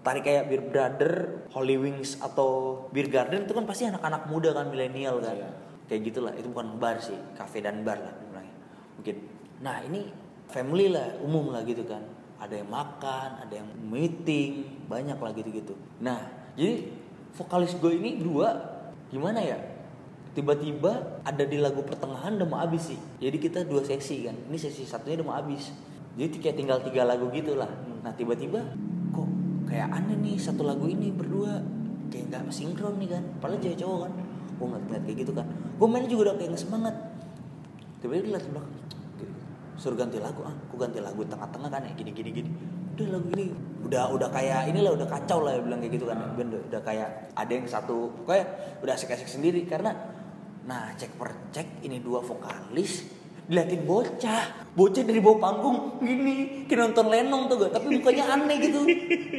tarik kayak Beer Brother, Holy Wings atau Beer Garden itu kan pasti anak-anak muda kan milenial kan. Iya. kayak gitulah itu bukan bar sih cafe dan bar lah bilangnya. Mungkin. Nah ini family lah umum lah gitu kan. Ada yang makan ada yang meeting banyak lah gitu-gitu. Nah jadi vokalis gue ini dua gimana ya? Tiba-tiba ada di lagu pertengahan udah mau habis sih. Jadi kita dua sesi kan ini sesi satunya udah mau habis. Jadi kayak tinggal tiga lagu gitu lah. Nah tiba-tiba kayak aneh nih satu lagu ini berdua. Kayak nggak sinkron nih kan padahal cewek cowok kan. Gue ngeliat kayak gitu kan. Gue main juga udah kayak nggak semangat. Tiba-tiba ke belakang suruh ganti lagu ah aku ganti lagu tengah-tengah kan ya gini gini gini. Udah lagu ini udah udah kayak inilah udah kacau lah ya bilang kayak gitu kan. Ben udah, udah kayak ada yang satu kayak udah asik-asik sendiri. Karena nah cek per cek ini dua vokalis diliatin bocah. Bocah dari bawah panggung gini kayak nonton lenong tuh gak? Tapi mukanya aneh gitu.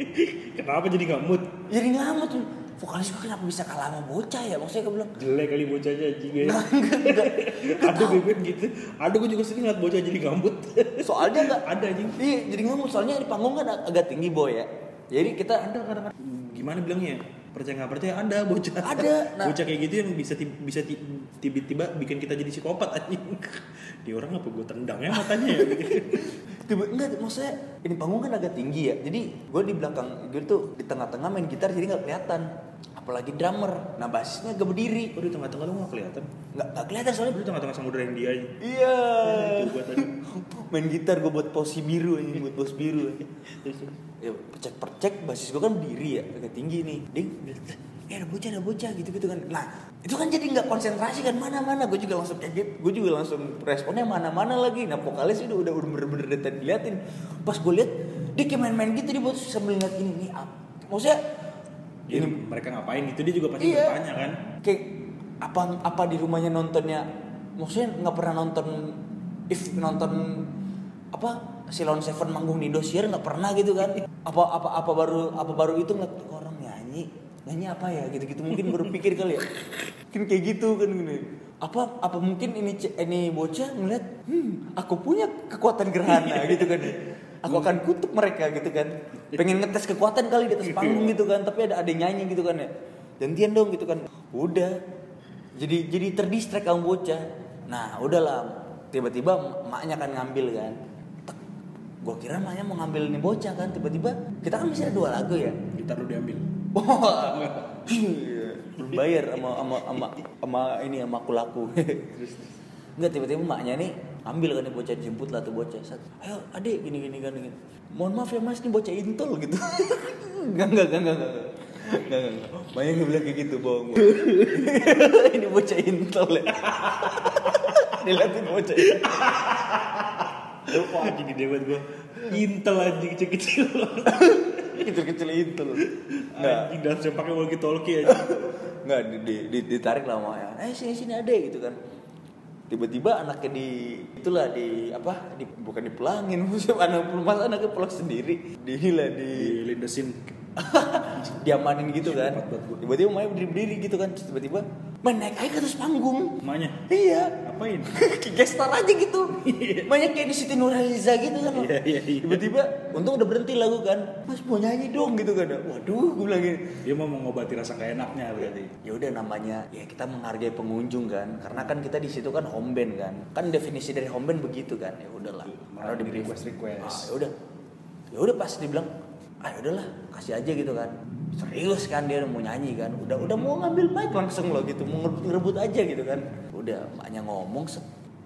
Kenapa jadi nggak mood? Jadi ngamut tuh. Vokalis gue kenapa bisa kalah sama bocah ya? Maksudnya gue bilang jelek kali bocahnya anjing ya. Ada gue gitu. Ada gue juga sering liat bocah jadi gambut soalnya enggak ada anjing. Iya jadi ngamut soalnya di panggung kan ag- agak tinggi boy ya. Jadi kita ada kadang-kadang. Gimana bilangnya? ya? Percaya nggak percaya? Ada bocah. Ada, nah. bocah kayak gitu yang bisa ti- bisa ti- tiba-tiba bikin kita jadi psikopat anjing. Dia orang apa gue tendang ya matanya ya? Tiba enggak maksudnya ini panggung kan agak tinggi ya. Jadi gue di belakang gue tuh di tengah-tengah main gitar jadi nggak kelihatan. Apalagi drummer. Nah basisnya agak berdiri. Oh di tengah-tengah lu nggak kelihatan? Nggak nggak kelihatan soalnya. Di tengah-tengah samudera India aja. Iya. Tadi. Main gitar gue buat posi biru ini buat pos biru ya percek percek basis gue kan berdiri ya agak tinggi nih. Ding eh ada bocah ada bocah gitu gitu kan. Nah itu kan jadi nggak konsentrasi kan mana mana gue juga langsung kaget gue juga langsung responnya mana mana lagi. Nah vokalis udah udah udah bener-bener dari tadi liatin pas gue lihat dia kayak main-main gitu dia buat sambil ngeliat ini nih maksudnya ini mereka ngapain gitu dia juga pasti Iya. bertanya kan? Kayak apa apa di rumahnya nontonnya maksudnya nggak pernah nonton if nonton apa Silon Seven manggung di Indosiar nggak pernah gitu kan? Apa apa apa baru apa baru itu ngeliat "Kok orang nyanyi nyanyi apa ya? Gitu gitu mungkin baru pikir kali ya. Mungkin kayak gitu kan gini apa apa mungkin ini ini bocah ngeliat hmm aku punya kekuatan gerhana gitu kan. Aku akan kutuk mereka gitu kan. Pengen ngetes kekuatan kali di atas panggung gitu kan tapi ada ada nyanyi gitu kan ya. Gantian dong gitu kan. Udah. Jadi jadi terdistract kamu bocah. Nah udahlah. Tiba-tiba maknya kan ngambil kan Gua kira maknya mau ngambil nih bocah kan tiba-tiba kita kan masih ada dua lagu ya gitar lu diambil belum bayar sama sama sama sama ini sama aku laku. Enggak tiba-tiba maknya nih ambil kan nih bocah jemput lah tuh bocah. Sat, Ayo adik gini gini kan gini. Mohon maaf ya mas nih bocah intol gitu. Enggak enggak enggak enggak. enggak. Enggak. Maknya nggak bilang kayak gitu bohong. bohong. ini bocah intol ya. Dilihatin bocah intol. Wah anjing gede banget gua. Intel anjing kecil-kecil. Kecil-kecil nggak. Anjing dan saya pakai walkie talkie aja. nggak di, di, di- ditarik lah sama yang eh sini sini ada gitu kan. Tiba-tiba anaknya di itulah di apa di bukan dipelangin maksudnya anak mas anaknya pulang sendiri. Di lah di Di lindesin. diamanin gitu kan. tiba-tiba main berdiri berdiri gitu kan. Terus tiba-tiba main naik aja ke atas panggung. Emaknya? Iya. Apain? kayak gestar aja gitu. Banyak kayak di Siti Nurhaliza gitu kan. Iya, iya, iya. tiba-tiba untung udah berhenti lagu kan. Mas mau nyanyi dong gitu kan. Waduh gue bilang gini Dia mau mengobati rasa gak enaknya berarti. ya udah namanya ya kita menghargai pengunjung kan. Karena kan kita di situ kan home band kan. Kan definisi dari home band begitu kan. Ya udahlah. Malah di di request-request. ah, ya udah. Ya udah pas dibilang ah ya udahlah kasih aja gitu kan. Serius kan dia mau nyanyi kan. Udah udah mau ngambil mic langsung loh gitu mau ngerebut aja gitu kan. Udah maknya ngomong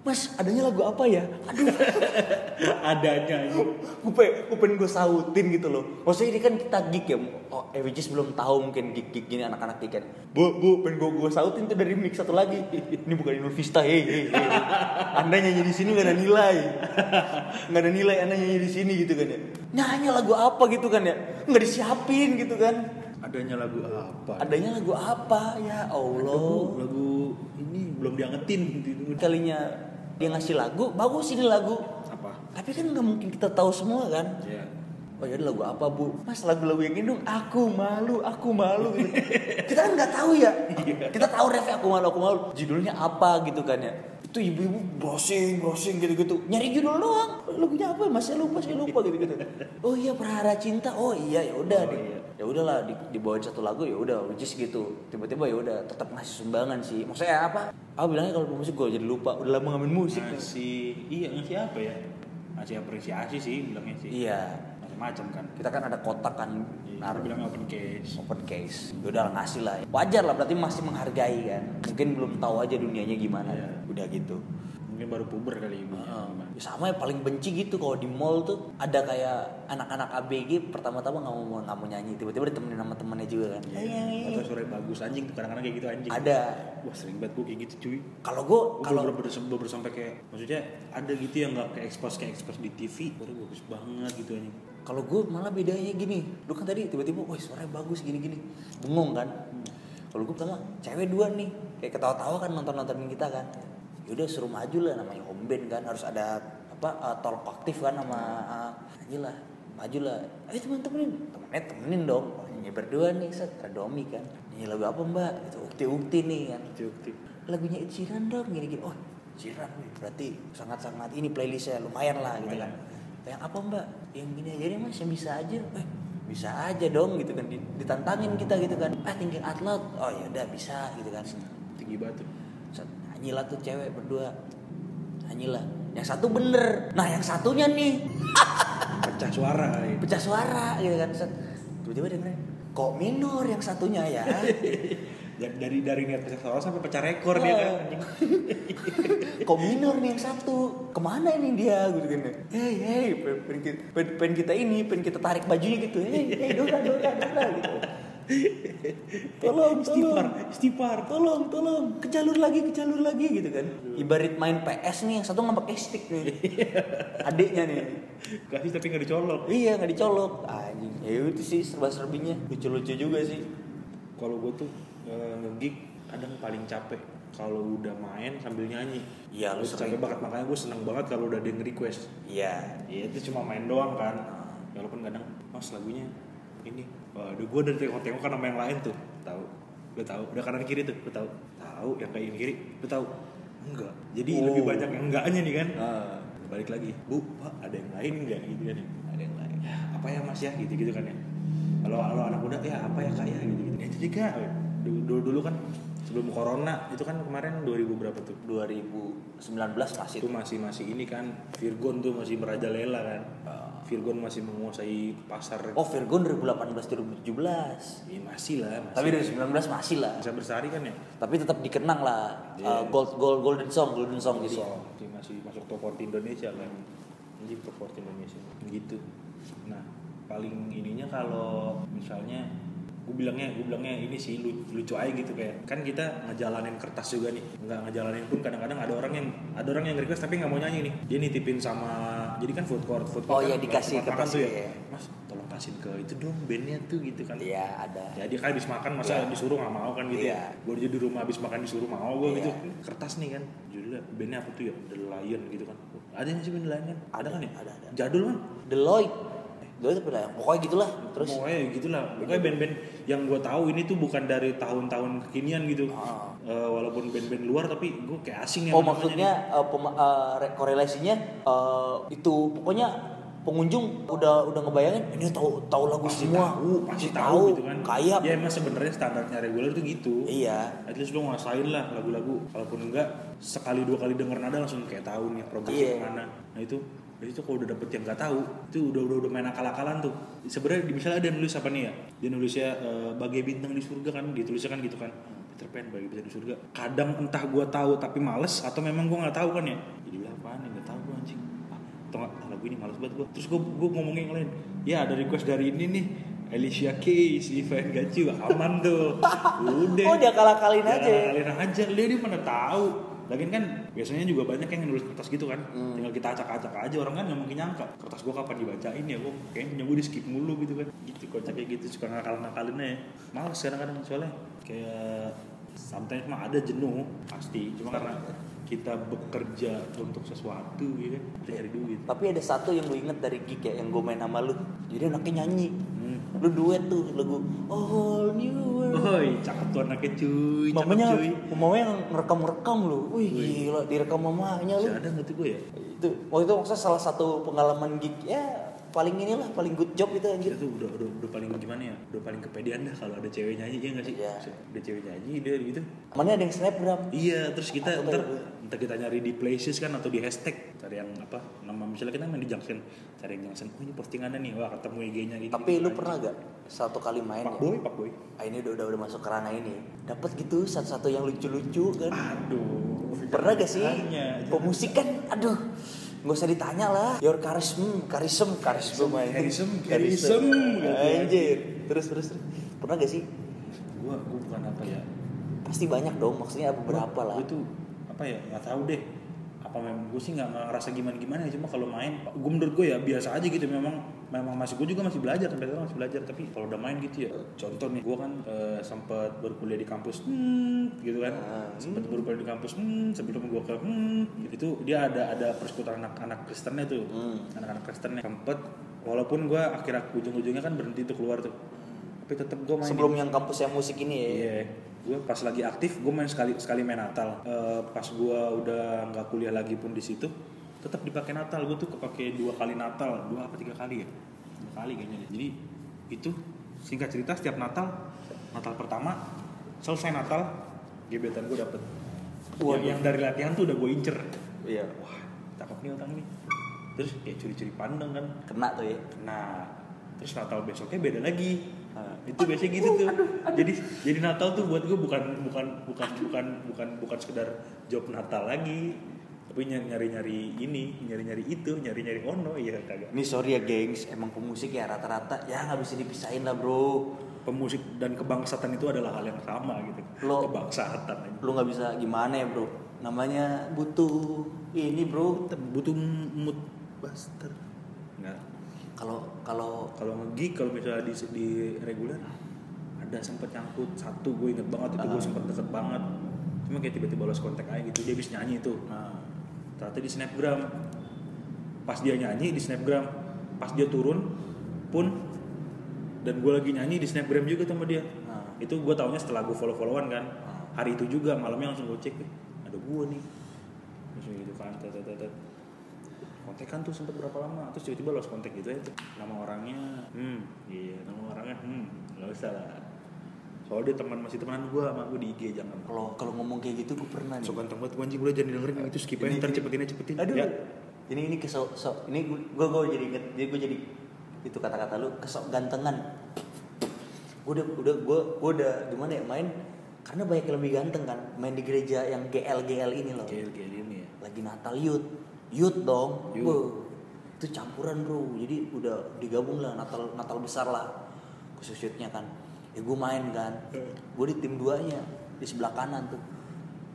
Mas, adanya lagu apa ya? Aduh, Adanya ini. gue pengen, gue sautin gitu loh. Maksudnya ini kan kita gig ya. Oh, eh, which is belum tahu mungkin gig-gig gini anak-anak gig kan. Bu, bu, pengen gue gue sautin tuh dari mix satu lagi. Ini bukan Inul Vista, hei, hei, hei. Anda nyanyi di sini gak ada nilai. Gak ada nilai Anda nyanyi di sini gitu kan ya. Nyanyi lagu apa gitu kan ya. Nggak disiapin gitu kan. Adanya lagu apa? Adanya lagu apa ya Allah. lagu, lagu ini belum diangetin gitu. Kalinya dia ngasih lagu, bagus ini lagu. Apa? Tapi kan nggak mungkin kita tahu semua kan. Ya. Oh ya lagu apa bu? Mas lagu-lagu yang ini dong. Aku malu, aku malu. Gitu. kita kan nggak tahu ya. Kita tahu refnya aku malu, aku malu. Judulnya apa gitu kan ya? Itu ibu-ibu browsing, browsing gitu-gitu. Nyari judul doang. Lagunya apa? Mas saya lupa, saya lupa gitu-gitu. Oh iya Prahara Cinta. Oh iya ya udah. Oh, iya. Ya udahlah di, dibawain satu lagu ya udah which gitu. Tiba-tiba ya udah tetap ngasih sumbangan sih. Maksudnya apa? Aku bilangnya kalau musik gue jadi lupa. Udah lama ngamen musik. Ngasih iya ngasih apa ya? Ngasih apresiasi sih bilangnya sih. Iya. Macam-macam kan. Kita kan ada kotak kan Iya, naruh bilangnya open case. open case udah ngasih lah wajar lah berarti masih menghargai kan mungkin belum tahu aja dunianya gimana Iya. udah gitu Mungkin baru puber kali ibunya. Ya sama ya paling benci gitu kalau di mall tuh ada kayak anak-anak ABG pertama-tama nggak mau nggak mau nyanyi tiba-tiba ditemenin sama temennya juga kan Iya. Atau suara bagus anjing tuh kadang-kadang kayak gitu anjing. ada Wah sering banget gue kayak gitu cuy. kalau gue kalau belum sampai kayak maksudnya ada gitu yang nggak kayak expose kayak expose di TV, baru bagus banget gitu anjing. Kalau gue malah bedanya gini lu kan tadi tiba-tiba wah suaranya bagus gini-gini. Bengong kan? Kalau gue pertama cewek dua nih kayak ketawa-tawa kan nonton-nontonin kita kan. Yaudah suruh maju lah namanya home band kan harus ada apa uh, tolak aktif kan sama uh, aja lah maju lah. Ayo teman-teman temennya temenin dong nyanyi berdua nih set ada Domi kan. Nyanyi lagu apa mbak? Itu ukti-ukti nih kan. Ukti-ukti. lagunya Ed Sheeran dong gini-gini. Oh Sheeran nih berarti sangat-sangat ini playlistnya lumayan lah gitu kan yang apa mbak? Yang gini aja deh mas yang bisa aja. Eh bisa aja dong gitu kan Di- ditantangin kita gitu kan. Ah tinggi atlet. Oh ya udah bisa gitu kan. Tinggi batu. Set, nyanyilah tuh cewek berdua. Nyanyilah yang satu bener. Nah yang satunya nih. Pecah suara kali. pecah suara gitu kan tiba-tiba bilang, kok minor yang satunya ya Dan dari dari niat pecah suara sampai pecah rekor dia kan. anjing. kok minor nih yang satu? Ke mana ini dia? Gitu kan hei hei pengen, pengen kita, pengen, pengen kita ini pengen kita tarik bajunya gitu. Hei hei Dora Dora Dora gitu. Tolong Istipar, tolong istipar. tolong tolong. Ke jalur lagi ke jalur lagi gitu kan. Ibarat main PS nih yang satu nggak pakai stick nih. Adiknya nih. Kasih tapi nggak dicolok. iya nggak dicolok. Anjing. Ya itu sih serba serbinya lucu lucu juga sih. Kalau gue tuh eh, nge-gig kadang paling capek kalau udah main sambil nyanyi. Iya, lu capek banget makanya gue seneng banget kalau udah ada yang request. iya Iya itu cuma main doang kan. Walaupun kadang mas lagunya ini. Waduh gue udah tengok-tengok kan sama yang lain tuh. Tahu. Gue tahu. Udah kanan kiri tuh. Gue tahu. Tahu yang kayak ini kiri. Gue tahu. Enggak. Jadi Oh. lebih banyak yang enggaknya nih kan. Ah, Balik lagi. Bu, Pak, ada yang lain enggak gitu kan. ada yang lain Ya, apa ya Mas ya gitu gitu kan ya. Kalau kalau anak muda ya apa ya Kak ya gitu gitu. Ya jadi Kak. Dulu, dulu kan sebelum corona itu kan kemarin 2000 berapa tuh? 2019 masih itu masih masih ini kan Virgon tuh masih merajalela kan. Virgon masih menguasai pasar. Oh Virgon 2018 2017 ya, masih lah masih. Tapi 2019 masih lah. Bisa bersari kan ya? Tapi tetap dikenang lah Iya. uh, Gold Gold Golden Song Golden Song jadi. So, masih, masih masuk top 40 Indonesia kan. Jadi top 40 Indonesia gitu. Nah paling ininya kalau misalnya gue bilangnya gue bilangnya ini sih lucu, lucu aja gitu kayak kan kita ngejalanin kertas juga nih. Nggak ngejalanin pun kadang-kadang ada orang yang ada orang yang request tapi nggak mau nyanyi nih. Dia nitipin sama jadi kan food court food Oh court iya, kan dikasih tempat makan kertas tuh ya. iya. mas tolong kasihin ke itu dong bandnya tuh gitu kan. Iya ada. Ya dia kan habis makan masa Iya. disuruh nggak mau kan gitu Iya. ya? Gue jadi di rumah habis makan disuruh mau gue Iya. gitu kertas nih kan. Judulnya bandnya apa tuh ya? The Lion gitu kan. Ada yang sih band The Lion kan? Ada kan ya? ada, ada. jadul kan? Deloitte Deloitte apa ya pokoknya gitulah terus? Pokoknya gitu. Lah pokoknya band-band yang gue tahu ini tuh bukan dari tahun-tahun kekinian gitu. Ah. Eh, walaupun band-band luar tapi gue kayak asing ya oh maksudnya eh, pema- eh, re- korelasinya eh, itu pokoknya pengunjung udah udah ngebayangin ini tahu tahu lagu pasti semua. tahu pasti tahu gitu kan. kayak ya emang sebenarnya standarnya reguler tuh gitu. Iya. At least lo nguasain lah lagu-lagu. Kalaupun enggak sekali dua kali denger nada langsung kayak tahu nih progresnya Iya. ke mana. Nah itu dari itu kalau udah dapet yang nggak tahu itu udah udah udah main akal-akalan tuh. Sebenarnya di misalnya dia nulis apa nih ya? Dia nulisnya eh, bagai bintang di surga kan ditulisnya kan gitu kan. Peter Pan bagai bintang di surga. Kadang entah gua tahu tapi males atau memang gua nggak tahu kan ya? Jadi bilang apaan nih? Nggak tahu gua anjing. Atau nggak lagu ini males banget gua. Terus gua gua ngomongin yang lain. Ya ada request dari ini nih Alicia Keys, Ivan Gacu, aman tuh. Udah. oh dia kalah kalin Ya, aja. kalian aja. Dia dia mana tahu Lagian kan biasanya juga banyak yang nulis kertas gitu kan. Hmm. Tinggal kita acak-acak aja orang kan nggak mungkin nyangka Kertas gua kapan dibacain ya gua kayaknya punya gua di skip mulu gitu kan. Gitu kocaknya gitu suka ngakal-ngakalin aja Males kadang-kadang soalnya. Kayak sometimes mah ada jenuh pasti. Cuma karena kita bekerja untuk sesuatu ya kan? Kita cari duit. Tapi ada satu yang gue inget dari gig ya yang gue main sama lu. Jadi anaknya nyanyi. Hmm. lu duet tuh lagu All New World. Oi, cakep tuh anaknya cuy, cakep mamanya cuy. mamanya ngerekam-rekam lu. Wih gila direkam mamanya lu. Ada nggak tuh gue ya? itu waktu itu maksudnya salah satu pengalaman gig. Ya paling inilah paling good job itu anjir. Tuh udah, udah, udah paling gimana ya? Udah paling kepedean dah kalau ada cewek nyanyi, iya gak sih? Iya. Ada cewek nyanyi, dia gitu. Mana ada yang snapgram? Iya, terus kita Aku ntar, tahu. ntar kita nyari di places kan atau di hashtag Cari yang apa, nama misalnya kita main di Junction. Cari yang Junction, oh ini postingannya nih, wah ketemu IG-nya gitu tapi lu pernah gak satu kali main Pak ya? Boy, Pak Boy. Ah, ini udah, udah udah masuk ke ranah ini. Dapat gitu satu-satu yang lucu-lucu kan. Aduh. Pernah gak sih? Pemusik kan aduh nggak usah ditanya lah. Your charism charism charism. Charism, charism, gitu ya. anjir. Terus terus terus. pernah gak sih? Gua, gua bukan apa ya. Pasti banyak dong maksudnya beberapa lah. tuh apa ya nggak tahu deh. Apa memang gue sih nggak nggak ngerasa gimana gimana ya cuma kalau main gue menurut gue ya biasa aja gitu. Memang memang masih gue juga masih belajar sampai sekarang masih belajar. Tapi kalau udah main gitu ya contoh nih gue kan eh, sempat berkuliah di kampus hmm, gitu kan. Ah, sempat berkuliah di kampus hmm, sebelum gue ke hmm, itu dia ada ada persekutuan anak-anak Kristennya tuh. Hmm. anak-anak Kristennya. Sempet walaupun gue akhir ujung-ujungnya kan berhenti tuh keluar tuh. Tapi tetap gue main di- sebelum yang kampus yang musik ini ya? Iya, gue pas lagi aktif gue main sekali sekali main Natal. Eh, pas gue udah nggak kuliah lagi pun di situ, tetap dipakai Natal. Gue tuh kepake dua kali Natal, dua apa tiga kali ya? Dua kali kayaknya. Jadi itu singkat cerita setiap Natal, Natal pertama selesai Natal, gebetan gue dapet. Waduh. Yang, yang dari latihan tuh udah gue incer. iya Wah, cakep nih orang nih. Terus kayak curi-curi pandang kan. kena tuh ya Nah, terus Natal besoknya beda lagi. Ah. itu biasanya gitu tuh. Jadi jadi Natal tuh buat gue bukan bukan bukan bukan bukan bukan sekedar job Natal lagi, tapi nyari nyari ini, nyari nyari itu, nyari nyari ono, iya kagak. ini sorry ya gengs emang pemusik ya rata-rata ya nggak bisa dipisahin lah bro Pemusik dan kebangsaan itu adalah hal yang sama gitu. Lo- kebangsaan aja. lu nggak bisa gimana ya bro namanya butuh ini bro butuh mood buster. Nggak. kalau kalau Kalau nge kalau misalnya di, di reguler ada sempet nyangkut satu gue inget banget itu gue Ah. sempet deket banget cuma kayak tiba-tiba lost kontak aja gitu dia habis nyanyi tuh nah, ternyata di snapgram. Pas dia nyanyi di snapgram. Pas dia turun pun dan gue lagi nyanyi di snapgram juga sama dia. Nah, itu gue taunya setelah gue follow followan kan. Ah. hari itu juga malamnya langsung gue cek eh, ada gue nih. Langsung gitu kan tet. kontekan tuh sempet berapa lama? Terus tiba-tiba lost kontak gitu tuh nama orangnya. Hmm iya nama orangnya hmm nggak usah lah soalnya dia teman masih temenan gue sama gue di IG jangan. Kalau kalau ngomong kayak gitu gue pernah nih. So ganteng banget gue anjing udah jangan dengerin yang itu skip aja ntar cepetin aja cepetin. Aduh ya. ini ini kesok sok ini gue gue jadi inget jadi gue jadi itu kata-kata lu kesok gantengan. Gue udah udah gue gue udah gimana ya main karena banyak yang lebih ganteng kan main di gereja yang GL GL ini loh. Kayak kayak ini ya. Lagi Natal youth youth dong. Wah, itu campuran bro. Jadi udah digabung lah Natal Natal besar lah khusus youthnya kan ya gue main kan. Gue di tim duanya di sebelah kanan tuh.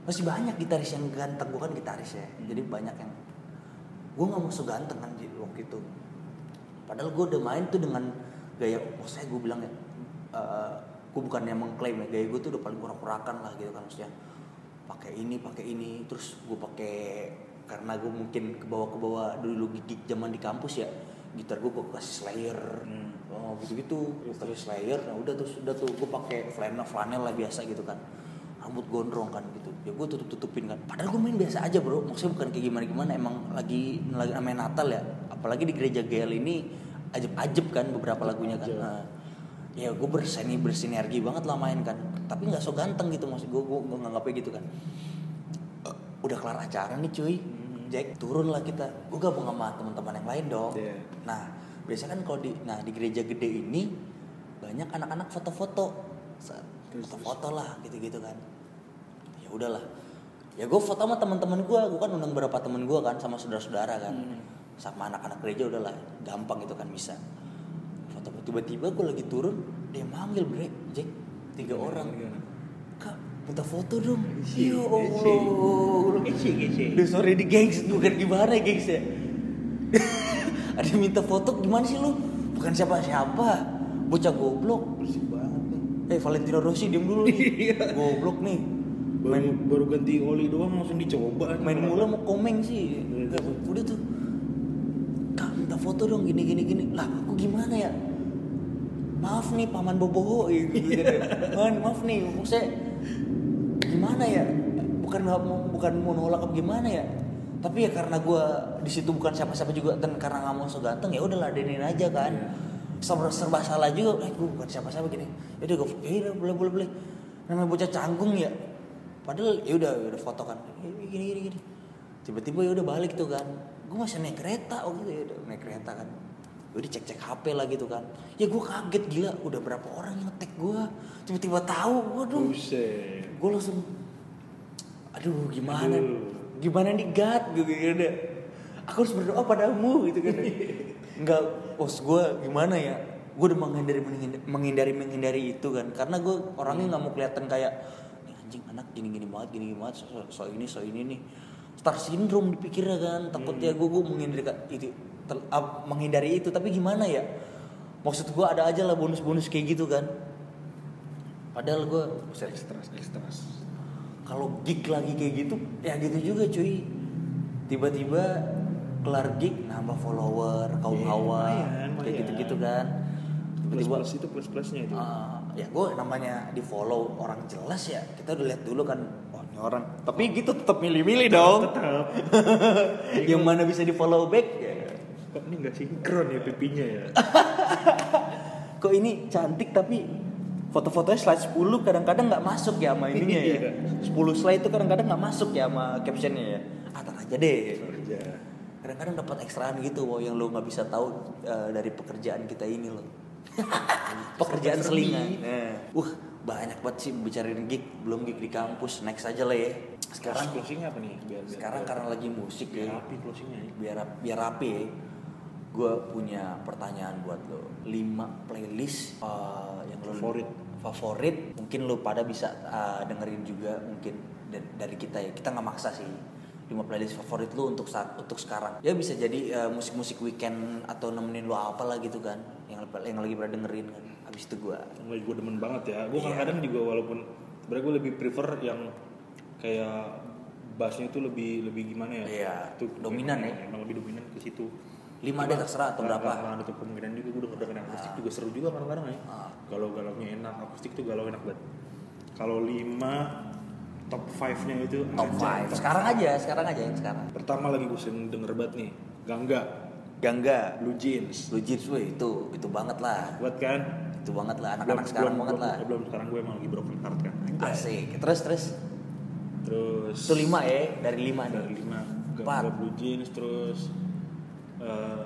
Masih banyak gitaris yang ganteng gue kan gitaris ya. Jadi banyak yang gue nggak mau seganteng kan waktu itu. Padahal gue udah main tuh dengan gaya maksudnya gue bilang ya eh, gue bukan yang mengklaim ya gaya gue tuh udah paling kurak-kurakan lah gitu kan maksudnya. Pakai ini pakai ini terus gue pakai karena gue mungkin ke bawah ke bawah dulu gigit zaman di kampus ya gitar gue gue kasih slayer Hmm. oh gitu gitu gue kasih slayer nah udah terus udah tuh gue pakai flanel flanel lah biasa gitu kan. Rambut gondrong kan gitu. Ya gue tutup tutupin kan. Padahal gue main biasa aja bro. Maksudnya bukan kayak gimana gimana. Emang lagi lagi main Natal ya. Apalagi di gereja GL ini ajeb ajeb kan beberapa lagunya kan. Ajeb. Nah, ya gue berseni bersinergi banget lah main kan. Tapi nggak so ganteng gitu maksud gue gue gue nganggapnya gitu kan. Eh, udah kelar acara nih cuy Jack turun lah kita. Gue gabung sama teman-teman yang lain dong. Iya. nah biasanya kan kalau di nah di gereja gede ini banyak anak-anak foto-foto. Foto-foto lah gitu-gitu kan. Ya udahlah. Ya gue foto sama teman-teman gue gue kan undang beberapa temen gue kan sama saudara-saudara kan. Sama anak-anak gereja udahlah. Gampang itu kan bisa. Foto tiba-tiba gue lagi turun dia manggil bre Jack tiga Gimana, orang. gimana? Minta foto dong. Ya. Allah. Isi, isi. Duh sorry di gengs bukan gimana ya gengs ya? Ada minta foto gimana sih lu? Bukan siapa-siapa. Bocah goblok. Bersih banget nih. Eh Valentino Rossi diem dulu. Nih Goblok nih. Baru, Main, baru ganti oli doang langsung dicoba. main mula mau komeng sih. Iya, iya. Udah tuh. Kak minta foto dong gini gini gini. Lah aku gimana ya? Maaf nih paman boboho. Gitu, gitu. Man, maaf nih maksudnya gimana ya? Bukan bukan mau nolak apa gimana ya? Tapi ya karena gue di situ bukan siapa-siapa juga dan karena nggak mau so ganteng ya udah ladenin aja kan. Iya. serba, serba salah juga eh gue bukan siapa-siapa gini. Ya udah gue ya udah boleh boleh boleh. Namanya bocah canggung ya. Padahal ya udah ya udah foto kan. Eh, gini gini gini. Tiba-tiba ya udah balik tuh kan. Gue masih naik kereta waktu itu ya udah naik kereta kan udah cek cek HP lah gitu kan. Ya gue kaget gila udah berapa orang yang ngetek gue tiba-tiba tahu waduh. Gue langsung aduh gimana? Aduh. gimana nih God gue gitu aku harus berdoa padamu gitu kan. Nggak bos gue gimana ya? Gue udah menghindari menghindari menghindari itu kan. Karena gue orangnya nggak mau kelihatan kayak "Nih anjing anak gini gini banget gini gini banget so, so- so ini so ini nih. Star syndrome dipikirnya kan takutnya gue gue menghindari itu tel- ah, menghindari itu tapi gimana ya maksud gue ada aja lah bonus-bonus kayak gitu kan padahal gue Ekstras, ekstras. kalau gig lagi kayak gitu ya gitu juga cuy tiba-tiba kelar gig nambah follower kaum Iya, hawa lumayan, kayak gitu-gitu kan Plus tiba-tiba plus itu plus plusnya itu. ah, ya gue namanya di follow orang jelas ya kita udah lihat dulu kan oh ini orang tapi gitu tetap milih-milih dong Tetap. yang mana bisa di follow back ya. Kok ini nggak sinkron ya pipinya ya? kok ini cantik tapi foto-fotonya slide 10 kadang-kadang nggak masuk ya sama ininya ya Iya. 10 slide itu kadang-kadang nggak masuk ya sama captionnya ya atas aja deh kadang-kadang dapat ekstraan gitu wow yang lo nggak bisa tahu eh, dari pekerjaan kita ini loh pekerjaan selingan nah, wah banyak banget sih bicarain gig belum gig di kampus next aja lah ya Sekarang closingnya apa nih? Biar, biar sekarang karena lagi musik biar ya rapi closingnya. ya. biar biar rapi ya gue punya pertanyaan buat lo 5 playlist eh, yang Favorit. favorit mungkin lo pada bisa eh, dengerin juga mungkin da- dari kita ya kita nggak maksa sih 5 playlist favorit lo untuk saat untuk sekarang ya bisa jadi eh, musik-musik weekend atau nemenin lo apa lah gitu kan yang yang lagi pada dengerin kan habis itu gue Yang lagi gue demen banget ya. Gue Iya. kadang-kadang juga walaupun sebenarnya gue lebih prefer yang kayak bassnya itu lebih lebih gimana ya? Iya, Itu dominan ya. Emang lebih dominan ke situ. Lima deh terserah atau berapa Nah, ada kemungkinan juga gue denger dengan akustik juga seru juga kadang-kadang ya. Ah. Galau-galaunya enak, akustik tuh galau enak banget. Kalau 5 top 5-nya itu top anjay, 5 top sekarang five. aja sekarang aja yang sekarang Pertama lagi gue sering denger banget nih, Gangga, Gangga Blue Jeans. Blue Jeans weh itu itu banget lah Buat kan? itu banget lah anak-anak sekarang banget belum, lah Belum sekarang gue emang lagi broken heart kan. asik terus terus Terus itu lima ya dari lima nih dari lima. Gangga Blue Jeans terus eh,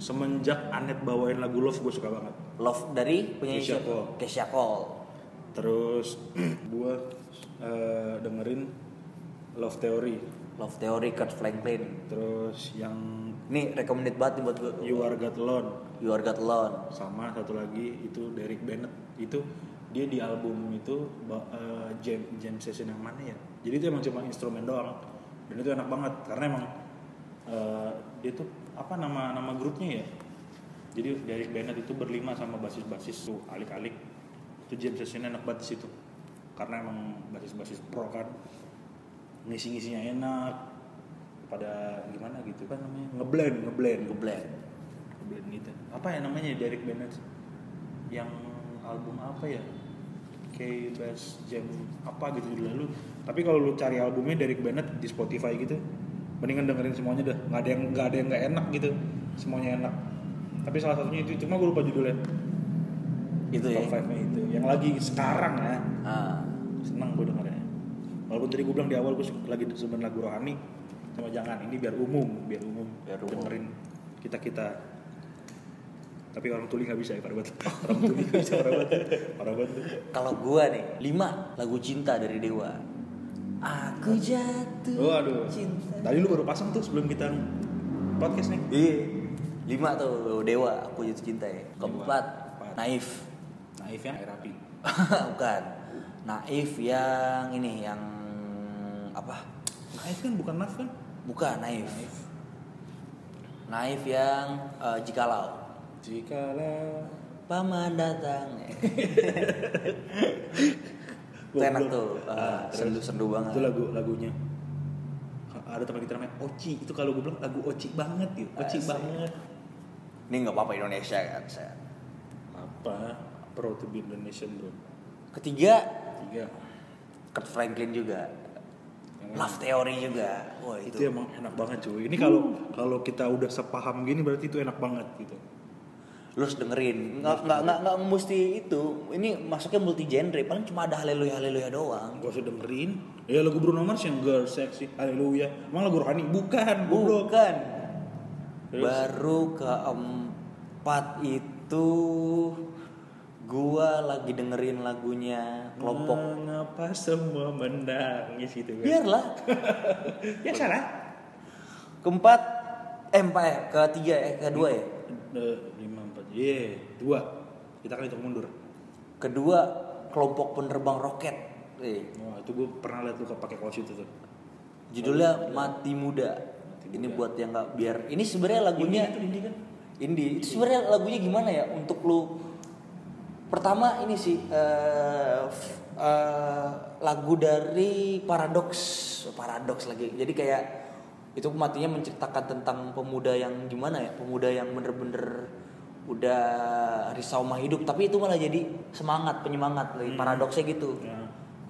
semenjak Anet bawain lagu Love gue suka banget. Love dari penyanyi Kesha? Cole. Kesha Cole Terus gue eh, dengerin Love Theory. Love Theory Kurt Franklin Terus yang ini recommended banget nih buat gue You Are God Alone You Are God Alone sama satu lagi itu Derek Bennett itu dia di album itu eh, jam jam session yang mana ya jadi itu emang cuma instrumen doang dan itu enak banget karena emang eh, dia tuh apa nama nama grupnya ya? Jadi Derek Bennett itu berlima sama basis-basis tuh alik-alik. Itu jam sessionnya enak banget situ. Karena emang basis-basis pro kan. Ngisi-ngisinya enak. Pada gimana gitu? Kan namanya? Ngeblend ngeblend. Ngeblend. ngeblend gitu. Apa ya namanya Derek Bennett? Yang album apa ya? Kayak bass jam apa gitu lalu tapi kalau lu cari albumnya Derek Bennett di Spotify gitu mendingan dengerin semuanya dah. Nggak ada yang nggak ada yang nggak enak gitu. Semuanya enak. Tapi salah satunya itu cuma gue lupa judulnya. Itu ya. top 5 nya itu. Yang lagi sekarang ya. Ah. seneng gue dengernya. Walaupun tadi gue bilang di awal gue lagi demen lagu rohani sama jangan. Ini biar umum biar umum. Biar umum. dengerin kita kita tapi orang tuli nggak bisa ya parah banget. Orang tuli nggak bisa parah banget. Parah banget. Kalau gua nih, lima lagu cinta dari Dewa. Aku jatuh oh aduh cinta. tadi lu baru pasang tuh sebelum kita podcast nih Iya. Lima tuh Dewa, aku jatuh cinta ya. Keempat, Empat. Naif. naif ya air api Bukan. Naif yang ini yang apa? naif kan bukan naf kan Bukan Naif. naif Naif yang eh, jikalau. jikalau Paman datang. Itu enak tuh. Ah, Ah. Sendu-sendu banget. itu lagu lagunya ada teman kita namanya Oci itu kalau gue bilang lagu Oci banget gitu Oci Asik. banget Ini nggak apa-apa Indonesia kan saya. apa pro to be Indonesian bro Ketiga, tiga Kurt Franklin juga. Love Theory juga. Wah itu itu. emang enak banget cuy ini kalau kalau kita udah sepaham gini berarti itu enak banget gitu Lu harus dengerin. Nggak nggak nggak nggak mesti itu. Ini masuknya multi genre. Paling cuma ada haleluya haleluya doang. gak usah dengerin ya lagu Bruno Mars yang girl sexy haleluya emang lagu rohani bukan Bukan. Terus? Baru keempat itu gua lagi dengerin lagunya kelompok. mengapa semua menangis gitu kan Biarlah. ya salah Keempat, eh empat ya, ketiga eh kedua ya. Lima empat ye dua kita kan hitung mundur Kedua kelompok penerbang roket. Eh, Wah itu gue pernah liat lu pakai kaos itu tuh judulnya Mati Muda. Ini buat yang nggak biar. Ini sebenarnya lagunya Indie kan, indie kan? Indie. Itu sebenarnya lagunya gimana ya untuk lu pertama ini sih f- eh, lagu dari Paradox Paradox lagi jadi kayak itu matinya menceritakan tentang pemuda yang gimana ya pemuda yang bener-bener udah risau sama hidup. Tapi itu malah jadi semangat penyemangat. Lagi paradoksnya gitu. Ya.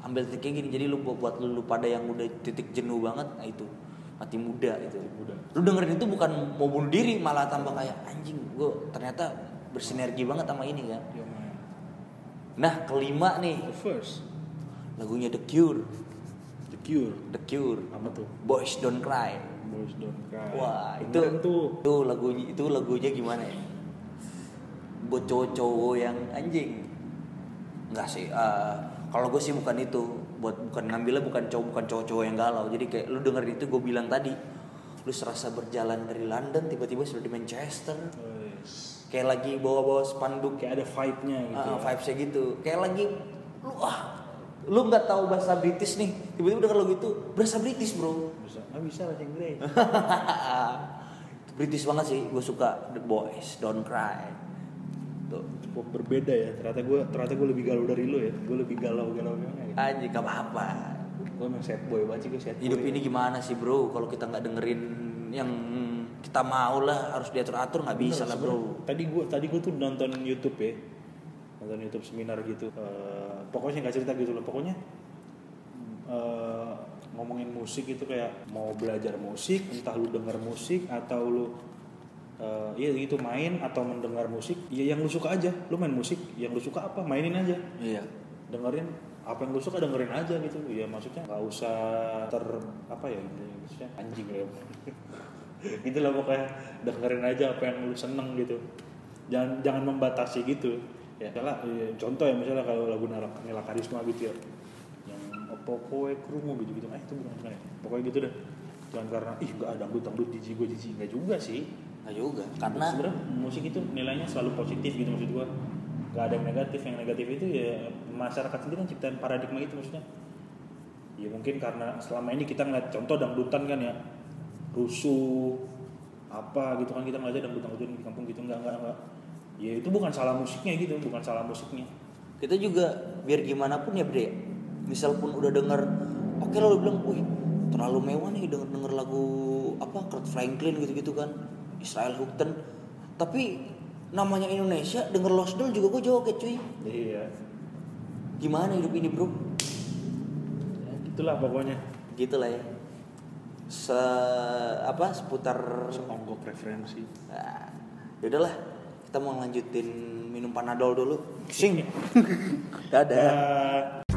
ambil titiknya gini jadi lu buat, lu, lu pada yang udah titik jenuh banget nah itu. Mati muda itu Muda. lu dengerin itu bukan mau bunuh diri malah tambah kayak anjing gue ternyata bersinergi banget sama ini kan. Man. nah kelima nih. The first. Lagunya The Cure. The Cure. The Cure. Apa tuh? Boys Don't Cry Boys Don't Cry. Wah itu tuh. itu lagunya itu lagunya gimana ya? Buat cowok-cowok yang anjing. Enggak sih eh, kalau gue sih bukan itu. Buat bukan ngambilnya bukan cowok bukan cowok-cowok yang galau. Jadi kayak lu dengerin itu gue bilang tadi lu serasa berjalan dari London tiba-tiba sudah di Manchester. Wes. kayak lagi bawa-bawa spanduk. Kayak ada vibe-nya gitu Ah, ya. vibesnya gitu. Kayak lagi lu ah lu nggak tahu bahasa British nih. Tiba-tiba denger lagu itu bahasa British bro nggak bisa bahasa Inggris. British banget sih gue suka The Boys Don't Cry. Tuh. Cukup berbeda ya ternyata gue ternyata gue lebih galau dari lu ya. Gue lebih galau galau gimana gitu anjing gak apa-apa. Gue emang sad boy banget sih gue sad hidup boy. ini gimana sih bro? Kalau kita nggak dengerin yang kita mau lah harus diatur-atur nggak bisa lah bro. Tadi gue tadi gue tuh nonton YouTube ya. Nonton YouTube seminar gitu. Eh, pokoknya nggak cerita gitu loh. Pokoknya eh, ngomongin musik itu kayak mau belajar musik entah lu denger musik atau lu eh, iya gitu main atau mendengar musik ya yang lu suka aja. Lu main musik yang lu suka apa? Mainin aja. Iya. Dengerin apa yang lu suka dengerin aja gitu. Ya maksudnya nggak usah ter apa ya maksudnya anjing ya. Gitu lah pokoknya dengerin aja apa yang lu seneng gitu. Jangan jangan membatasi gitu. Ya misalnya eh, contoh ya misalnya kalau lagu Nela, Nela Karisma gitu ya yang kowe krungu gitu gitu eh itu bukan bukan ya. pokoknya gitu deh. Jangan karena ih nggak ada dangdut dangdut jijik gue jijik. Nggak juga sih. Nggak juga. Karena sebenarnya musik itu nilainya selalu positif gitu maksud gua. Nggak ada yang negatif. Yang negatif itu ya masyarakat sendiri kan ciptain paradigma itu maksudnya. Ya mungkin karena selama ini kita ngeliat contoh dangdutan kan ya. Rusuh apa gitu kan kita ngajak dangdut dangdutan di kampung gitu. Enggak enggak enggak ya itu bukan salah musiknya gitu bukan salah musiknya. Kita juga biar gimana pun ya bre misal pun udah denger oke lo bilang wih terlalu mewah nih denger denger lagu apa Kurt Franklin gitu gitu kan. Israel Houghton tapi namanya Indonesia denger Lost Doll juga gue joget cuy. Iya. Gimana hidup ini bro? Ya, gitulah pokoknya. Gitu lah ya. Se apa seputar seonggok referensi nah, yaudahlah kita mau lanjutin minum panadol dulu. Sing. Dadah. Dadah.